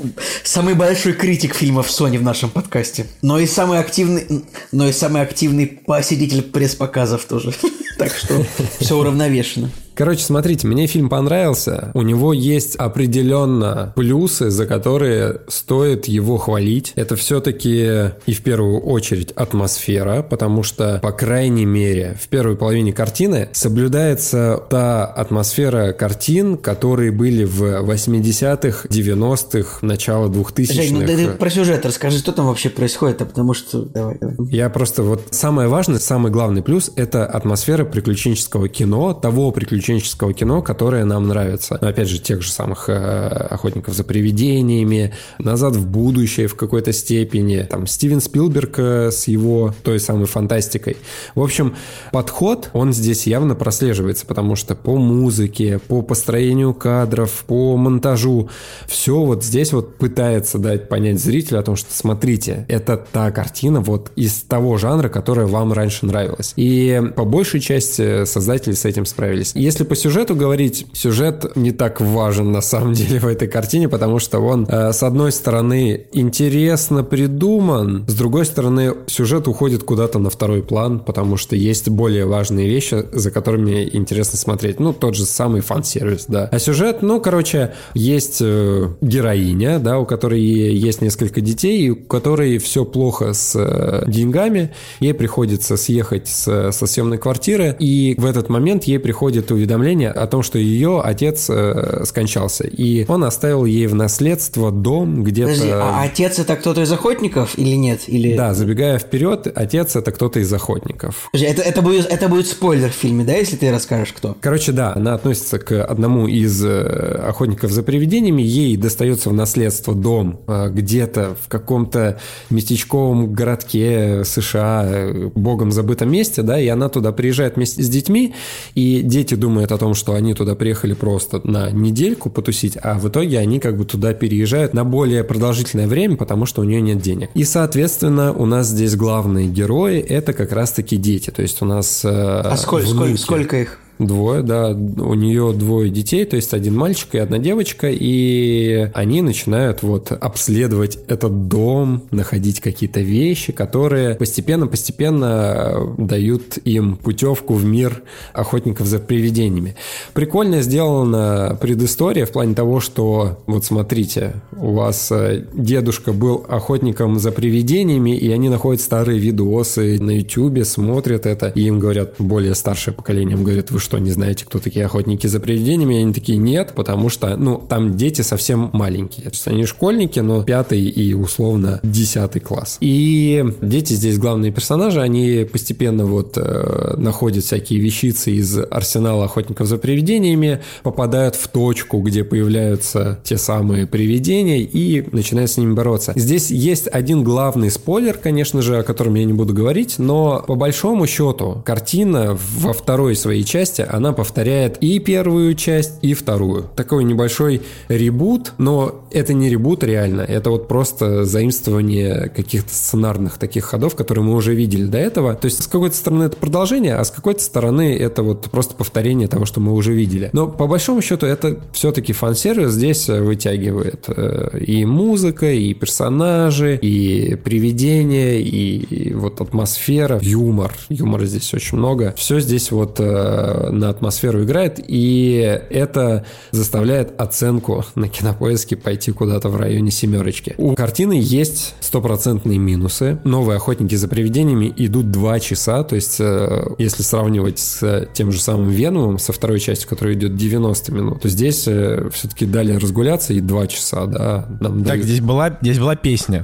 самый большой критик фильмов Sony в нашем подкасте. Но и самый активный, но и самый активный посетитель пресс-показов тоже. Так что все уравновешено. Короче, смотрите, мне фильм понравился. У него есть определенно плюсы, за которые стоит его хвалить. Это все-таки и в первую очередь атмосфера, потому что, по крайней мере, в первой половине картины соблюдается та атмосфера картин, которые были в 80-х, 90-х, начало 2000-х. Жень, ну ты, ты про сюжет расскажи, что там вообще происходит, а потому что... Давай, давай. Я просто вот самое важное, самый главный плюс – это атмосфера приключенческого кино, того приключенческого приключенческого кино, которое нам нравится. Но, опять же, тех же самых э, «Охотников за привидениями», «Назад в будущее» в какой-то степени, там, Стивен Спилберг э, с его той самой фантастикой. В общем, подход, он здесь явно прослеживается, потому что по музыке, по построению кадров, по монтажу, все вот здесь вот пытается дать понять зрителю о том, что смотрите, это та картина вот из того жанра, которая вам раньше нравилась. И по большей части создатели с этим справились. Если по сюжету говорить, сюжет не так важен на самом деле в этой картине, потому что он, э, с одной стороны, интересно придуман, с другой стороны, сюжет уходит куда-то на второй план, потому что есть более важные вещи, за которыми интересно смотреть. Ну, тот же самый фан-сервис, да. А сюжет, ну, короче, есть э, героиня, да, у которой есть несколько детей, у которой все плохо с э, деньгами, ей приходится съехать с, со съемной квартиры, и в этот момент ей приходит уведомление о том, что ее отец э, скончался, и он оставил ей в наследство дом где-то... Подожди, а отец это кто-то из охотников или нет? Или... Да, забегая вперед, отец это кто-то из охотников. Подожди, это, это, будет, это будет спойлер в фильме, да, если ты расскажешь, кто? Короче, да, она относится к одному из э, охотников за привидениями, ей достается в наследство дом э, где-то в каком-то местечковом городке США, э, богом забытом месте, да, и она туда приезжает вместе с детьми, и дети думают о том, что они туда приехали просто на недельку потусить, а в итоге они как бы туда переезжают на более продолжительное время, потому что у нее нет денег. И, соответственно, у нас здесь главные герои – это как раз-таки дети, то есть у нас э, А сколько, сколько, сколько их? Двое, да. У нее двое детей, то есть один мальчик и одна девочка, и они начинают вот обследовать этот дом, находить какие-то вещи, которые постепенно-постепенно дают им путевку в мир охотников за привидениями. Прикольно сделана предыстория в плане того, что вот смотрите, у вас э, дедушка был охотником за привидениями, и они находят старые видосы на YouTube, смотрят это, и им говорят, более старшее поколение им говорит, вы что, не знаете, кто такие охотники за привидениями? И они такие, нет, потому что, ну, там дети совсем маленькие. То есть они школьники, но пятый и условно десятый класс. И дети здесь главные персонажи, они постепенно вот э, находят всякие вещицы из арсенала охотников за привидениями, попадают в точку, где появляются те самые привидения и начинают с ними бороться. Здесь есть один главный спойлер, конечно же, о котором я не буду говорить, но по большому счету картина во второй своей части части, она повторяет и первую часть, и вторую. Такой небольшой ребут, но это не ребут реально, это вот просто заимствование каких-то сценарных таких ходов, которые мы уже видели до этого. То есть с какой-то стороны это продолжение, а с какой-то стороны это вот просто повторение того, что мы уже видели. Но по большому счету это все-таки фан-сервис здесь вытягивает э, и музыка, и персонажи, и привидения, и вот атмосфера, юмор. Юмора здесь очень много. Все здесь вот э, на атмосферу играет, и это заставляет оценку на кинопоиске пойти куда-то в районе семерочки. У картины есть стопроцентные минусы. Новые охотники за привидениями идут два часа, то есть э, если сравнивать с тем же самым Венумом, со второй частью, которая идет 90 минут, то здесь э, все-таки дали разгуляться и два часа, да. Нам так, дают... здесь была, здесь была песня.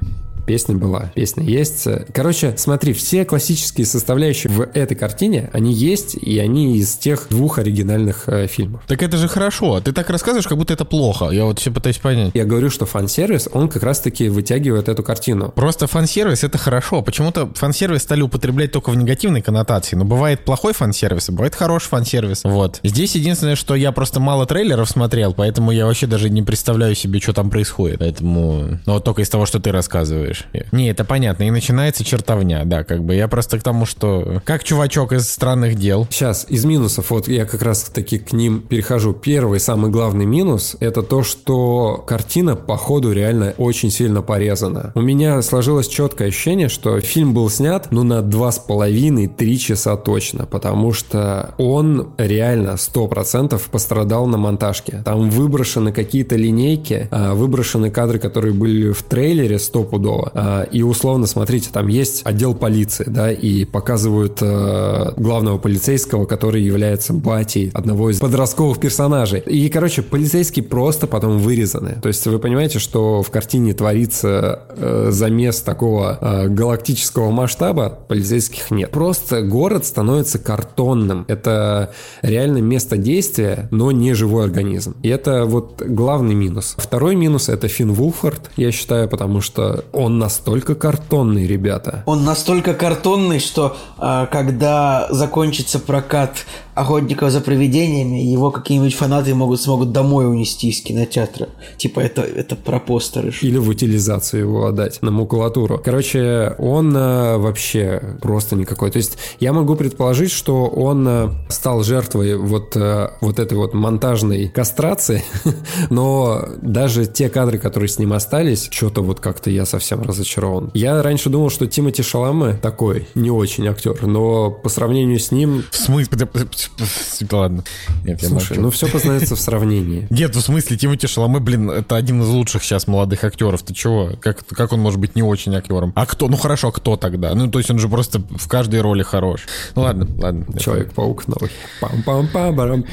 Песня была, песня есть. Короче, смотри, все классические составляющие в этой картине, они есть, и они из тех двух оригинальных э, фильмов. Так это же хорошо. Ты так рассказываешь, как будто это плохо. Я вот все пытаюсь понять. Я говорю, что фан-сервис, он как раз-таки вытягивает эту картину. Просто фан-сервис это хорошо. Почему-то фан-сервис стали употреблять только в негативной коннотации. Но бывает плохой фан-сервис, а бывает хороший фан-сервис. Вот. Здесь единственное, что я просто мало трейлеров смотрел, поэтому я вообще даже не представляю себе, что там происходит. Поэтому, ну вот только из того, что ты рассказываешь думаешь? Не, это понятно. И начинается чертовня, да, как бы. Я просто к тому, что... Как чувачок из странных дел. Сейчас, из минусов, вот я как раз таки к ним перехожу. Первый, самый главный минус, это то, что картина, по ходу, реально очень сильно порезана. У меня сложилось четкое ощущение, что фильм был снят, ну, на два с половиной, три часа точно, потому что он реально сто процентов пострадал на монтажке. Там выброшены какие-то линейки, а, выброшены кадры, которые были в трейлере стопудово, А, и условно, смотрите, там есть отдел полиции, да, и показывают э, главного полицейского, который является батей одного из подростковых персонажей. И, короче, полицейские просто потом вырезаны. То есть вы понимаете, что в картине творится э, замес такого э, галактического масштаба, полицейских нет. Просто город становится картонным. Это реально место действия, но не живой организм. И это вот главный минус. Второй минус — это Финн Вулфорд, я считаю, потому что он настолько картонный, ребята. Он настолько картонный, что э, когда закончится прокат охотников за привидениями, его какие-нибудь фанаты могут смогут домой унести из кинотеатра. Типа это, это про постеры. Или в утилизацию его отдать на макулатуру. Короче, он э, вообще просто никакой. То есть я могу предположить, что он э, стал жертвой вот, э, вот этой вот монтажной кастрации, но даже те кадры, которые с ним остались, что-то вот как-то я совсем разочарован. Я раньше думал, что Тимати Шаламе такой не очень актер, но по сравнению с ним... В смысле? Ладно. Нет, Слушай, ну все познается в сравнении. Нет, в смысле, Тимати Шаламе, блин, это один из лучших сейчас молодых актеров. Ты чего? Как, как он может быть не очень актером? А кто? Ну хорошо, кто тогда? Ну, то есть он же просто в каждой роли хорош. Ну ладно, ладно. Человек-паук новый. пам пам пам барам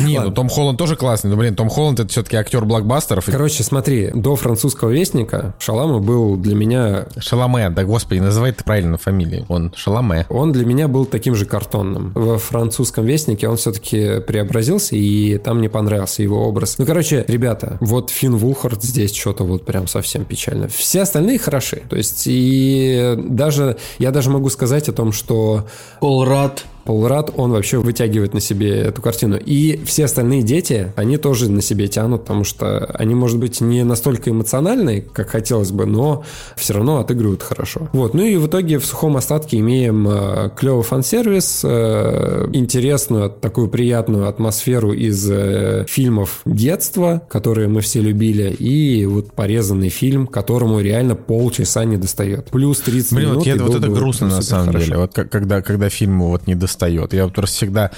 Не, ну Том Холланд тоже классный. Но, блин, Том Холланд это все-таки актер блокбастеров. Короче, смотри, до французского вестника Шалама был для меня... Шаламе, да господи, называй это правильно фамилии. Он Шаламе. Он для меня был таким же картонным. Во французском вестнике он все-таки преобразился, и там мне понравился его образ. Ну, короче, ребята, вот Финн Вулхард здесь что-то вот прям совсем печально. Все остальные хороши. То есть, и даже, я даже могу сказать о том, что... Пол Рад Пол Рад, он вообще вытягивает на себе эту картину. И все остальные дети, они тоже на себе тянут, потому что они, может быть, не настолько эмоциональные, как хотелось бы, но все равно отыгрывают хорошо. Вот. Ну и в итоге в сухом остатке имеем э, клевый фан-сервис, э, интересную, такую приятную атмосферу из э, фильмов детства, которые мы все любили, и вот порезанный фильм, которому реально полчаса не достает. Плюс 30 Блин, минут. Вот, вот это грустно на самом хорошо. деле. Вот когда, когда фильму вот не достает достает. Я просто всегда,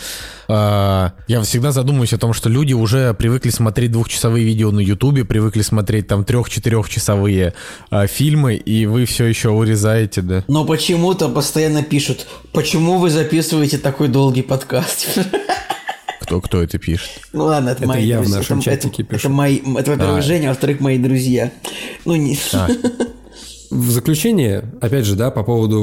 э, я всегда задумываюсь о том, что люди уже привыкли смотреть двухчасовые видео на Ютубе, привыкли смотреть там трех-четырехчасовые э, фильмы, и вы все еще урезаете, да? Но почему-то постоянно пишут, почему вы записываете такой долгий подкаст? Кто, кто это пишет? Ну ладно, это, это мои я друзья. в нашем это, чатике это, пишу. Это, мои, это во-первых, а. Женя, а во-вторых, мои друзья. Ну, не... А. В заключение, опять же, да, по поводу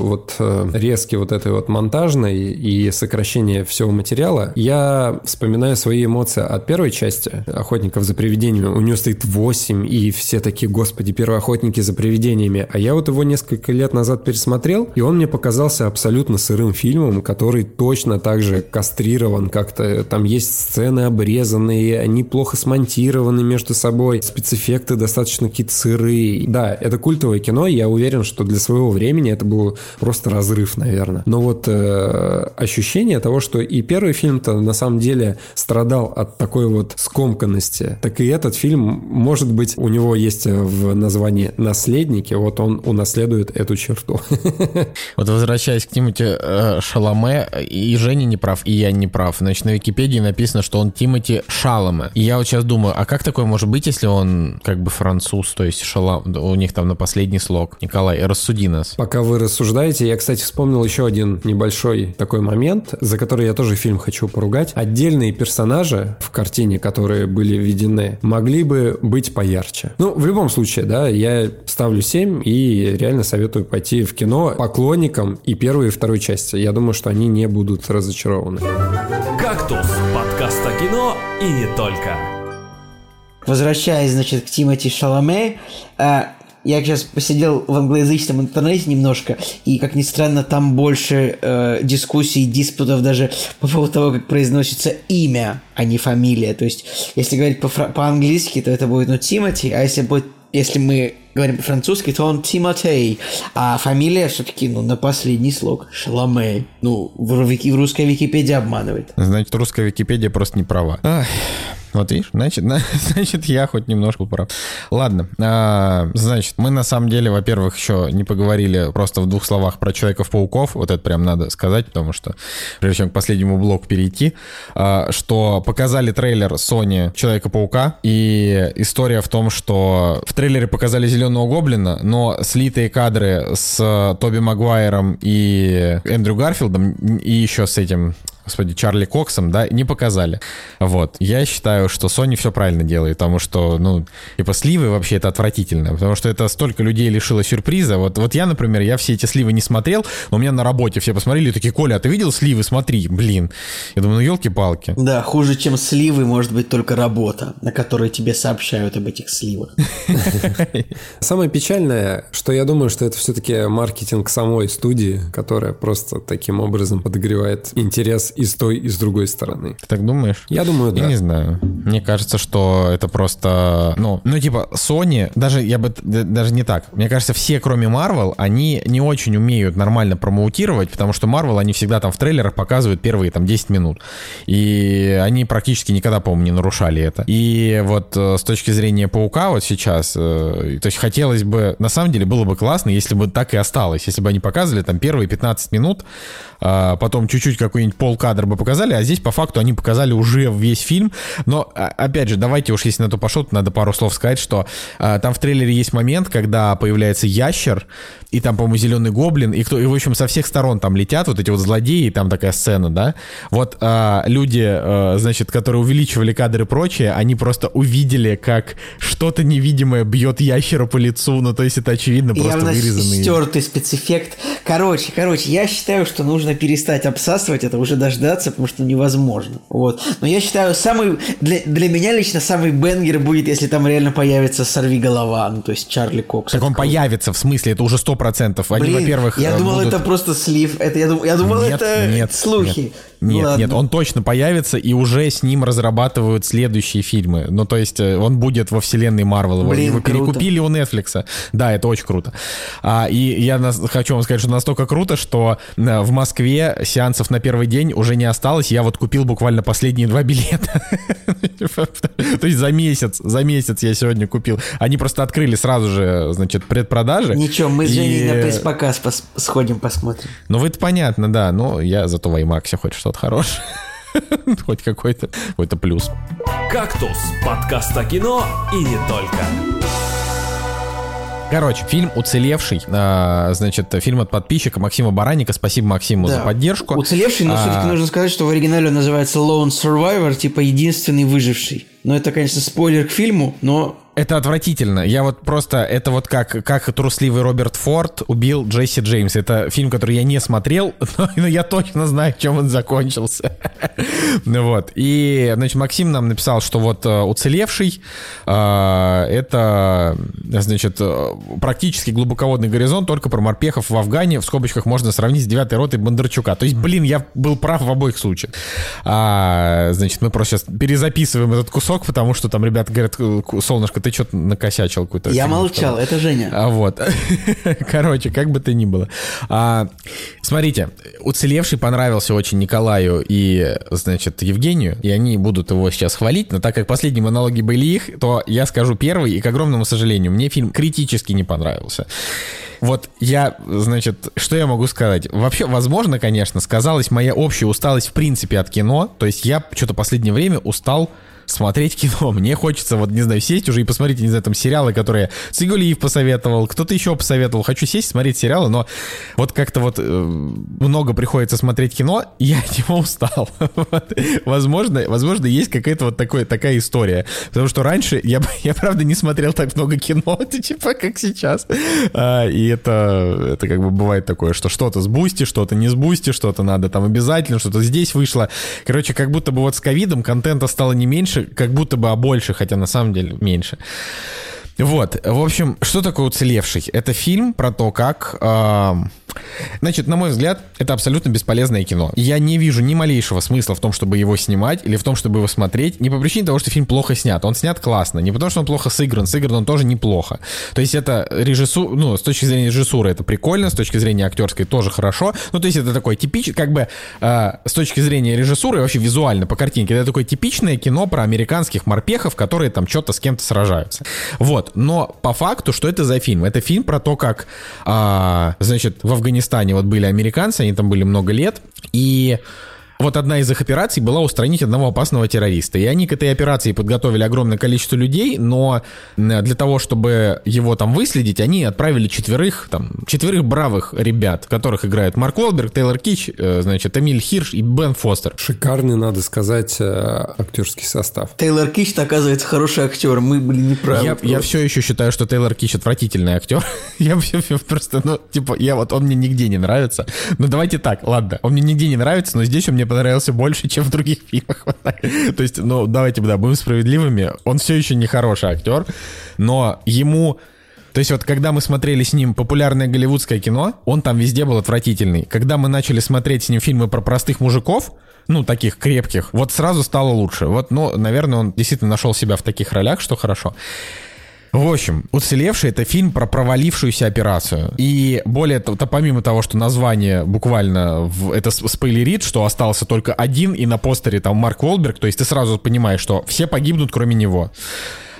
вот э, резки вот этой вот монтажной и сокращения всего материала, я вспоминаю свои эмоции от первой части «Охотников за привидениями». У нее стоит 8, и все такие, господи, первые охотники за привидениями. А я вот его несколько лет назад пересмотрел, и он мне показался абсолютно сырым фильмом, который точно так же кастрирован как-то. Там есть сцены обрезанные, они плохо смонтированы между собой, спецэффекты достаточно какие-то сырые. Да, это культовый культовое кино, я уверен, что для своего времени это был просто разрыв, наверное. Но вот э, ощущение того, что и первый фильм-то на самом деле страдал от такой вот скомканности, так и этот фильм, может быть, у него есть в названии «Наследники», вот он унаследует эту черту. Вот возвращаясь к Тимати э, Шаломе, и Женя не прав, и я не прав. Значит, на Википедии написано, что он Тимати Шаломе. И я вот сейчас думаю, а как такое может быть, если он как бы француз, то есть Шалам, у них там на последнем последний слог. Николай, рассуди нас. Пока вы рассуждаете, я, кстати, вспомнил еще один небольшой такой момент, за который я тоже фильм хочу поругать. Отдельные персонажи в картине, которые были введены, могли бы быть поярче. Ну, в любом случае, да, я ставлю 7 и реально советую пойти в кино поклонникам и первой, и второй части. Я думаю, что они не будут разочарованы. «Кактус» — подкаст о кино и не только. Возвращаясь, значит, к Тимати Шаломе, э, я сейчас посидел в англоязычном интернете немножко, и, как ни странно, там больше э, дискуссий, диспутов даже по поводу того, как произносится имя, а не фамилия. То есть, если говорить по- по-английски, то это будет, ну, Тимати, а если будет если мы говорим по-французски, то он Тимотей, а фамилия все-таки, ну, на последний слог Шаломе. Ну, в, в, в русской Википедии обманывает. Значит, русская Википедия просто не права. Ах. Вот видишь, значит, на- значит, я хоть немножко прав. Ладно, а, значит, мы на самом деле, во-первых, еще не поговорили просто в двух словах про Человеков-пауков. Вот это прям надо сказать, потому что, прежде чем к последнему блоку перейти, а, что показали трейлер Sony Человека-паука, и история в том, что в трейлере показали Зеленого Гоблина, но слитые кадры с Тоби Магуайром и Эндрю Гарфилдом, и еще с этим господи, Чарли Коксом, да, не показали. Вот. Я считаю, что Sony все правильно делает, потому что, ну, типа сливы вообще это отвратительно, потому что это столько людей лишило сюрприза. Вот, вот я, например, я все эти сливы не смотрел, но у меня на работе все посмотрели и такие, Коля, а ты видел сливы? Смотри, блин. Я думаю, ну, елки-палки. Да, хуже, чем сливы, может быть только работа, на которой тебе сообщают об этих сливах. Самое печальное, что я думаю, что это все-таки маркетинг самой студии, которая просто таким образом подогревает интерес и с той, и с другой стороны. Ты так думаешь? Я думаю, Я да. не знаю. Мне кажется, что это просто... Ну, ну, типа, Sony, даже я бы... Даже не так. Мне кажется, все, кроме Marvel, они не очень умеют нормально промоутировать, потому что Marvel, они всегда там в трейлерах показывают первые там 10 минут. И они практически никогда, по-моему, не нарушали это. И вот э, с точки зрения Паука вот сейчас, э, то есть хотелось бы... На самом деле было бы классно, если бы так и осталось. Если бы они показывали там первые 15 минут, а, потом чуть-чуть какой-нибудь полкадр бы показали, а здесь по факту они показали уже весь фильм. Но, опять же, давайте уж, если на то пошло, то надо пару слов сказать, что а, там в трейлере есть момент, когда появляется ящер, и там, по-моему, зеленый гоблин, и кто, и, в общем, со всех сторон там летят вот эти вот злодеи, и там такая сцена, да. Вот а, люди, а, значит, которые увеличивали кадры и прочее, они просто увидели, как что-то невидимое бьет ящера по лицу, ну, то есть это очевидно просто Явно вырезанный... стертый спецэффект. Короче, короче, я считаю, что нужно перестать обсасывать это, уже дождаться, потому что невозможно. Вот. Но я считаю, самый для, для меня лично самый бенгер будет, если там реально появится сорви голова, ну то есть Чарли Кокс. Так он появится, в смысле, это уже сто процентов. Они, Блин, во-первых, я э, думал, будут- это просто слив. Это я думал, я думал, Нет, это нет, слухи. Нет, нет, ладно. нет, он точно появится, и уже с ним разрабатывают следующие фильмы. Ну, то есть, э, он будет во вселенной Марвел. Его, Блин, его круто. перекупили у Netflix. Да, это очень круто. А, и я нас- хочу вам сказать, что настолько круто, что э, в Москве сеансов на первый день уже не осталось. Я вот купил буквально последние два билета. То есть за месяц, за месяц я сегодня купил. Они просто открыли сразу же, значит, предпродажи. Ничего, мы с Женей на пресс-показ сходим, посмотрим. ну, это понятно, да. Но я зато в IMAX хоть что-то хорошее. Хоть какой-то какой-то плюс. «Кактус» – подкаст о кино и не только. Короче, фильм «Уцелевший». а, значит, фильм от подписчика Максима Бараника. Спасибо Максиму за Да. поддержку. Уцелевший, но А, все-таки нужно сказать, что в оригинале он называется Lone Survivor, типа единственный выживший. Но это, конечно, спойлер к фильму, но Это отвратительно. Я вот просто... Это вот как, как трусливый Роберт Форд убил Джесси Джеймс. Это фильм, который я не смотрел, но, но я точно знаю, чем он закончился. Ну вот. И, значит, Максим нам написал, что вот э, «Уцелевший» э, это, значит, э, практически глубоководный горизонт, только про морпехов в Афгане. В скобочках можно сравнить с девятой ротой Бондарчука. То есть, блин, я был прав в обоих случаях. А, значит, мы просто сейчас перезаписываем этот кусок, потому что там ребята говорят, «Э, солнышко, ты что-то накосячил какой-то. я молчал, сказал». это Женя. А вот. Короче, как бы то ни было. А, смотрите, уцелевший понравился очень Николаю и, значит, Евгению, и они будут его сейчас хвалить, но так как последние монологи были их, то я скажу первый, и, к огромному сожалению, мне фильм критически не понравился. Вот я, значит, что я могу сказать? Вообще, возможно, конечно, сказалась моя общая усталость в принципе от кино. То есть я что-то последнее время устал смотреть кино. Мне хочется, вот, не знаю, сесть уже и посмотреть, не знаю, там сериалы, которые Цигулиев посоветовал, кто-то еще посоветовал. Хочу сесть, смотреть сериалы, но вот как-то вот э, много приходится смотреть кино, и я от него устал. Вот. Возможно, возможно, есть какая-то вот такой, такая история. Потому что раньше я, я, правда, не смотрел так много кино, типа как сейчас. А, и это, это как бы бывает такое, что что-то с Boosty, что-то не с Boosty, что-то надо там обязательно, что-то здесь вышло. Короче, как будто бы вот с ковидом контента стало не меньше, как будто бы, а больше, хотя на самом деле меньше. Вот, в общем, что такое «Уцелевший»? Это фильм про то, как... э, Значит, на мой взгляд, это абсолютно бесполезное кино. Я не вижу ни малейшего смысла в том, чтобы его снимать или в том, чтобы его смотреть. Не по причине того, что фильм плохо снят. Он снят классно. Не потому, что он плохо сыгран. Сыгран он тоже неплохо. То есть это режиссура, ну, с точки зрения режиссуры это прикольно, с точки зрения актерской тоже хорошо. Ну, то есть это такой типичный, как бы, э, с точки зрения режиссуры, вообще визуально, по картинке, это такое типичное кино про американских морпехов, которые там что-то с кем-то сражаются. Вот. Но по факту, что это за фильм? Это фильм про то, как, э, значит, в Афганистане вот были американцы, они там были много лет, и вот одна из их операций была устранить одного опасного террориста. И они к этой операции подготовили огромное количество людей, но для того, чтобы его там выследить, они отправили четверых, там, четверых бравых ребят, которых играют Марк Уолберг, Тейлор Кич, э, значит, Эмиль Хирш и Бен Фостер. Шикарный, надо сказать, э, актерский состав. Тейлор Кич, оказывается, хороший актер. Мы были неправы. Я, я все еще считаю, что Тейлор Кич отвратительный актер. я просто, ну, типа, я вот, он мне нигде не нравится. Ну, давайте так, ладно, он мне нигде не нравится, но здесь он мне понравился больше, чем в других фильмах. То есть, ну, давайте, да, будем справедливыми. Он все еще не хороший актер, но ему... То есть вот когда мы смотрели с ним популярное голливудское кино, он там везде был отвратительный. Когда мы начали смотреть с ним фильмы про простых мужиков, ну, таких крепких, вот сразу стало лучше. Вот, ну, наверное, он действительно нашел себя в таких ролях, что хорошо. В общем, «Уцелевший» — это фильм про провалившуюся операцию. И более того, помимо того, что название буквально в, это спойлерит, что остался только один, и на постере там Марк Уолберг, то есть ты сразу понимаешь, что все погибнут, кроме него.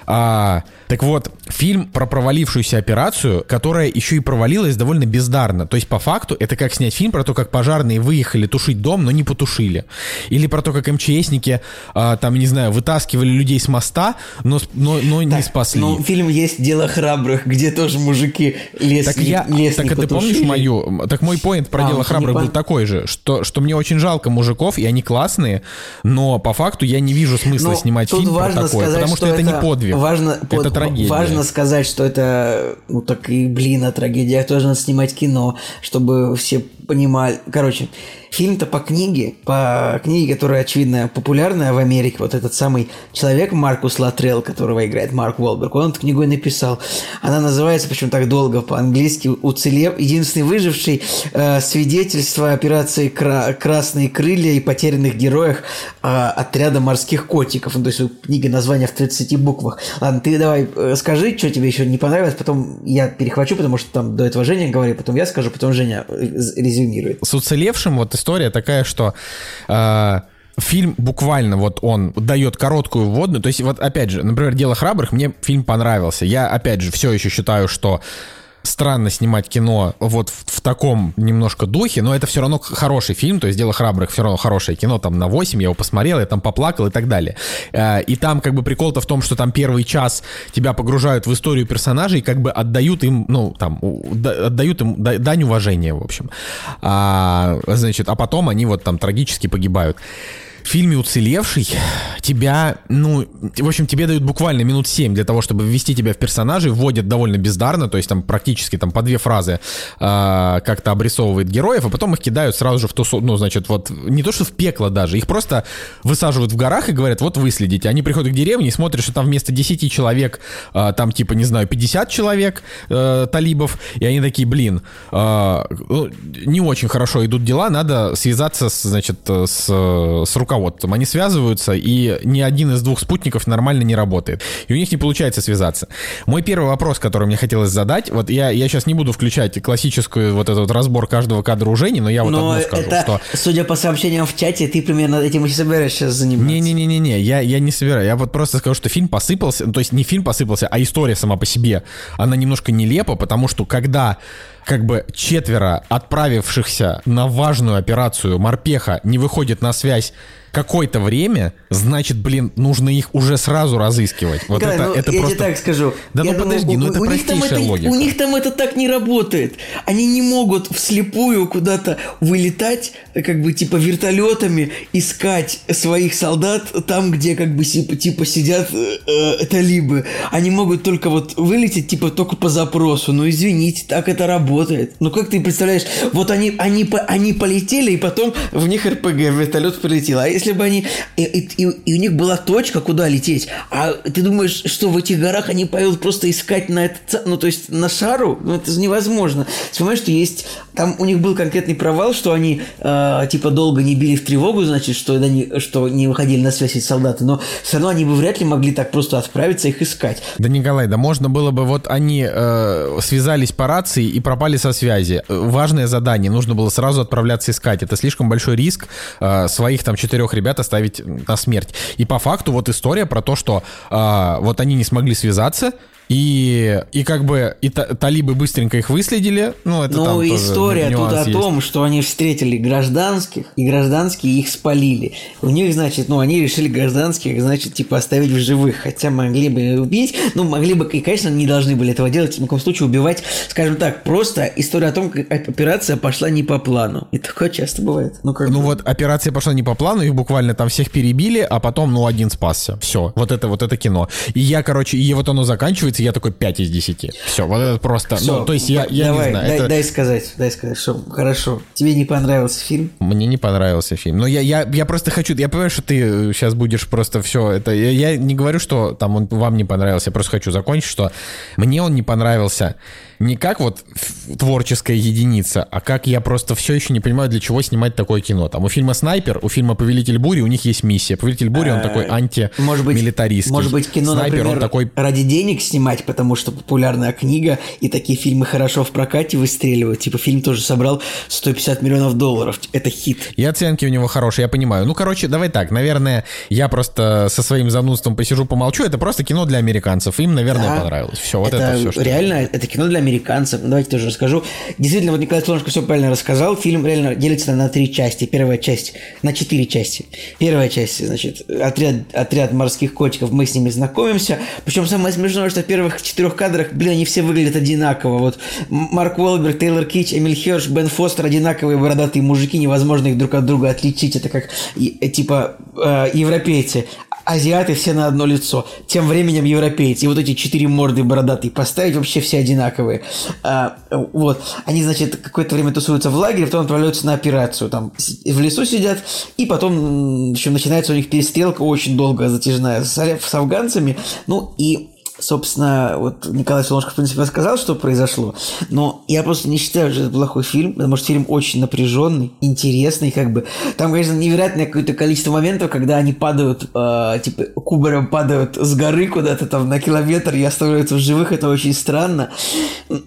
А, так вот, фильм про провалившуюся операцию, которая еще и провалилась довольно бездарно. То есть, по факту, это как снять фильм про то, как пожарные выехали тушить дом, но не потушили. Или про то, как МЧСники, а, там, не знаю, вытаскивали людей с моста, но, но, но так, не спасли. Ну, фильм есть «Дело храбрых», где тоже мужики лес, так я, лес Так не а ты помнишь мою? Так мой поинт про а, «Дело храбрых» был такой же, что, что мне очень жалко мужиков, и они классные, но по факту я не вижу смысла ну, снимать фильм про такое, потому что, что это, это не подвиг. Важно, это трагедия. Важно сказать, что это, ну так и блин, о трагедиях тоже надо снимать кино, чтобы все понимали. Короче, Фильм-то по книге, по книге, которая, очевидно, популярная в Америке, вот этот самый человек Маркус Латрелл, которого играет Марк Уолберг, он эту книгу и написал. Она называется, почему так долго по-английски, «Уцелев», единственный выживший, э, свидетельство операции Кра- «Красные крылья» и потерянных героях э, отряда морских котиков. Ну, то есть у книги название в 30 буквах. Ладно, ты давай э, скажи, что тебе еще не понравилось, потом я перехвачу, потому что там до этого Женя говорит, потом я скажу, потом Женя резюмирует. С уцелевшим вот история такая, что... Э, фильм буквально вот он дает короткую вводную. То есть вот опять же, например, «Дело храбрых» мне фильм понравился. Я опять же все еще считаю, что странно снимать кино вот в, в таком немножко духе, но это все равно хороший фильм, то есть «Дело храбрых» все равно хорошее кино, там на 8, я его посмотрел, я там поплакал и так далее. Э, и там как бы прикол-то в том, что там первый час тебя погружают в историю персонажей, как бы отдают им, ну, там, отдают им дань уважения, в общем. А, значит, а потом они вот там трагически погибают в фильме «Уцелевший» тебя, ну, в общем, тебе дают буквально минут 7 для того, чтобы ввести тебя в персонажей, вводят довольно бездарно, то есть там практически там по две фразы э, как-то обрисовывает героев, а потом их кидают сразу же в ту, ну, значит, вот, не то что в пекло даже, их просто высаживают в горах и говорят, вот выследите. Они приходят к деревне и смотрят, что там вместо 10 человек, э, там типа, не знаю, 50 человек э, талибов, и они такие, блин, э, не очень хорошо идут дела, надо связаться, с, значит, с, с руководством руководством. Они связываются, и ни один из двух спутников нормально не работает. И у них не получается связаться. Мой первый вопрос, который мне хотелось задать, вот я, я сейчас не буду включать классическую вот этот разбор каждого кадра у Жени, но я вот но одно скажу, это, что... Судя по сообщениям в чате, ты примерно этим и собираешься заниматься. Не-не-не-не, я, я не собираю. Я вот просто скажу, что фильм посыпался, ну, то есть не фильм посыпался, а история сама по себе, она немножко нелепа, потому что когда как бы четверо отправившихся на важную операцию морпеха не выходит на связь какое-то время, значит, блин, нужно их уже сразу разыскивать. Вот Николай, это, ну, это я просто... тебе так скажу. Да я ну думаю, подожди, ну это у простейшая это, логика. У них там это так не работает. Они не могут вслепую куда-то вылетать, как бы типа вертолетами, искать своих солдат там, где как бы типа, типа сидят э, талибы. Они могут только вот вылететь типа только по запросу. Ну извините, так это работает. Ну как ты представляешь, вот они, они, они полетели, и потом в них РПГ, вертолет полетел. А если если бы они... И, и, и, у них была точка, куда лететь. А ты думаешь, что в этих горах они поедут просто искать на этот... Ну, то есть на шару? Ну, это же невозможно. Ты понимаешь, что есть... Там у них был конкретный провал, что они э, типа долго не били в тревогу, значит, что, они, что не выходили на связь эти солдаты. Но все равно они бы вряд ли могли так просто отправиться их искать. Да, Николай, да можно было бы... Вот они э, связались по рации и пропали со связи. Важное задание. Нужно было сразу отправляться искать. Это слишком большой риск э, своих там четырех ребят оставить на смерть. И по факту вот история про то, что э, вот они не смогли связаться, и, и как бы и та, талибы быстренько их выследили. Ну, это ну история тут о есть. том, что они встретили гражданских, и гражданские их спалили. У них, значит, ну, они решили гражданских, значит, типа оставить в живых. Хотя могли бы убить, ну, могли бы, и, конечно, не должны были этого делать. В любом случае, убивать, скажем так, просто история о том, как операция пошла не по плану. И такое часто бывает. Ну, как ну вот операция пошла не по плану, их буквально там всех перебили, а потом, ну, один спасся. Все. Вот это вот это кино. И я, короче, и вот оно заканчивается, я такой 5 из 10. Все, вот это просто... Все, ну, то есть я, я давай, не знаю. Дай, это... дай сказать, дай сказать, что хорошо. Тебе не понравился фильм? Мне не понравился фильм. Но я, я, я просто хочу... Я понимаю, что ты сейчас будешь просто все это... Я, я не говорю, что там он вам не понравился. Я просто хочу закончить, что мне он не понравился не как вот творческая единица, а как я просто все еще не понимаю, для чего снимать такое кино. Там у фильма «Снайпер», у фильма «Повелитель бури» у них есть миссия. «Повелитель бури» он такой антимилитаристский. Может быть, кино, «Снайпер» например, он такой... ради денег снимать, потому что популярная книга, и такие фильмы хорошо в прокате выстреливают. Типа фильм тоже собрал 150 миллионов долларов. Это хит. И оценки у него хорошие, я понимаю. Ну, короче, давай так. Наверное, я просто со своим занудством посижу, помолчу. Это просто кино для американцев. Им, наверное, Да. понравилось. Все, вот это, это, все. Что... реально, это кино для американцев. Ну, Давайте тоже расскажу. Действительно, вот Николай Солнышко все правильно рассказал. Фильм реально делится на три части. Первая часть на четыре части. Первая часть, значит, отряд, отряд морских котиков, мы с ними знакомимся. Причем самое смешное, что в первых четырех кадрах, блин, они все выглядят одинаково. Вот Марк Уолберг, Тейлор Кич, Эмиль Херш, Бен Фостер, одинаковые бородатые мужики, невозможно их друг от друга отличить. Это как, э, типа, э, европейцы азиаты все на одно лицо. Тем временем европейцы. И вот эти четыре морды бородатые поставить вообще все одинаковые. А, вот. Они, значит, какое-то время тусуются в лагере, потом отправляются на операцию. Там в лесу сидят, и потом в общем, начинается у них перестрелка очень долго затяжная с, с афганцами. Ну и Собственно, вот Николай Солнышко, в принципе, рассказал, что произошло, но я просто не считаю, что это плохой фильм, потому что фильм очень напряженный, интересный, как бы. Там, конечно, невероятное какое-то количество моментов, когда они падают, э, типа, кубарем падают с горы куда-то там на километр и оставляются в живых, это очень странно.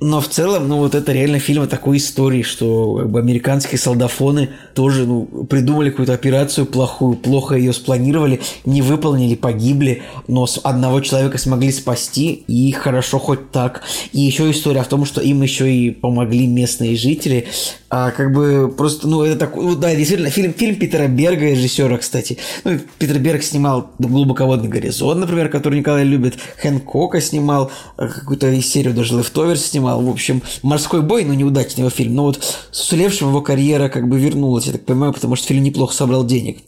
Но в целом, ну, вот это реально фильм о такой истории, что как бы, американские солдафоны тоже, ну, придумали какую-то операцию плохую, плохо ее спланировали, не выполнили, погибли, но одного человека смогли спасти, и хорошо хоть так. И еще история в том, что им еще и помогли местные жители. А как бы просто, ну, это такой, ну, да, действительно, фильм, фильм Питера Берга, режиссера, кстати. Ну, Питер Берг снимал «Глубоководный горизонт», например, который Николай любит. Хэнкока снимал, э, какую-то серию даже «Лефтоверс» снимал. В общем, «Морской бой», но неудачный его фильм. Но вот с Сулевшим его карьера как бы вернулась, я так понимаю, потому что фильм неплохо собрал денег.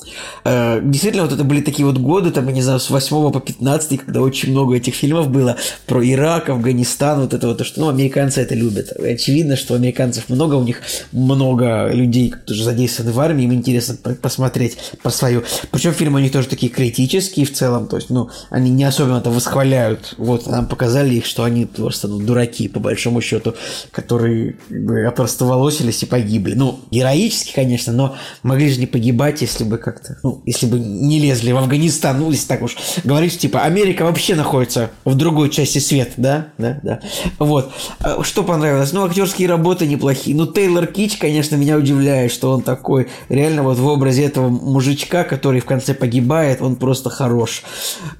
Э, Действительно, вот это были такие вот годы, там, я не знаю, с 8 по 15, когда очень много этих фильмов было про Ирак, Афганистан, вот это вот, то, что, ну, американцы это любят. Очевидно, что американцев много, у них много людей, задействованы в армии, им интересно по- посмотреть по свою. Причем фильмы у них тоже такие критические в целом, то есть, ну, они не особенно это восхваляют. Вот, нам показали их, что они просто, ну, дураки, по большому счету, которые как бы опростоволосились и погибли. Ну, героически, конечно, но могли же не погибать, если бы как-то, ну, если бы не лезли в Афганистан, ну, если так уж говорить, типа, Америка вообще находится в другой части света, да? Да, да. Вот. А Что понравилось? Ну, актерские работы неплохие. Ну, Тейлор Кич, конечно, меня удивляет, что он такой, реально вот в образе этого мужичка, который в конце погибает, он просто хорош.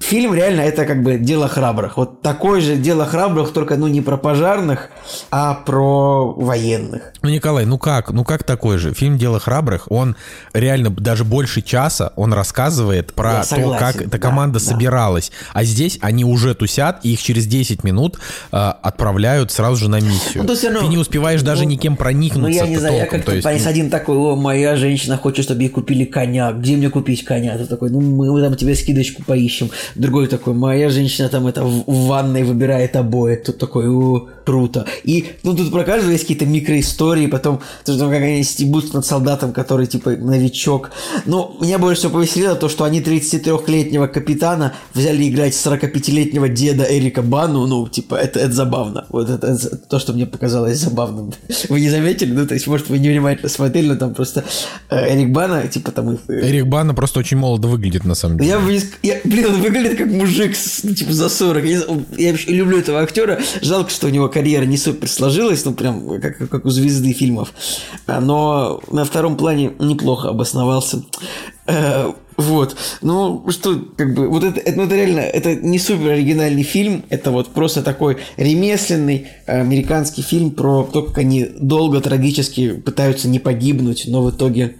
Фильм реально это как бы дело храбрых. Вот такое же дело храбрых, только, ну, не про пожарных, а про военных. Ну, Николай, ну как? Ну как такой же? Фильм «Дело храбрых», он реально даже больше часа, он рассказывает про Я то, согласен, как эта да, команда да. собиралась. А здесь они уже тусят, и их через 10 минут э, отправляют сразу же на миссию. Ну, то есть оно- Ты не успеваешь даже ну, никем Ну, проникнуться. я, не знаю, я как-то есть, Парис ну, один такой, о, моя женщина хочет, чтобы ей купили коня. Где мне купить коня? Ты такой, ну мы там тебе скидочку поищем. Другой такой, моя женщина там это в, ванной выбирает обои. Тут такой, о, круто. И ну тут про каждого есть какие-то микроистории, потом, то, что, как они стебутся над солдатом, который типа новичок. Но меня больше всего повеселило то, что они 33-летнего капитана взяли играть 45-летнего деда Эрика Бану. Ну, типа, это, это забавно. Вот это, это то, что мне показалось забавным. Вы не заметили? Ну, то есть, может, вы не внимательно смотрели, но там просто э, Эрик Бана, типа, там их... Эрик Бана просто очень молодо выглядит, на самом деле. Я, я, блин, он выглядит как мужик, ну, типа, за 40. Я, я вообще люблю этого актера. Жалко, что у него карьера не супер сложилась, ну, прям как, как у звезды фильмов. А, Но на втором плане неплохо обосновался. Вот. Ну, что, как бы, вот это, это, ну, это реально, это не супер оригинальный фильм, это вот просто такой ремесленный э, американский фильм про то, как они долго трагически пытаются не погибнуть, но в итоге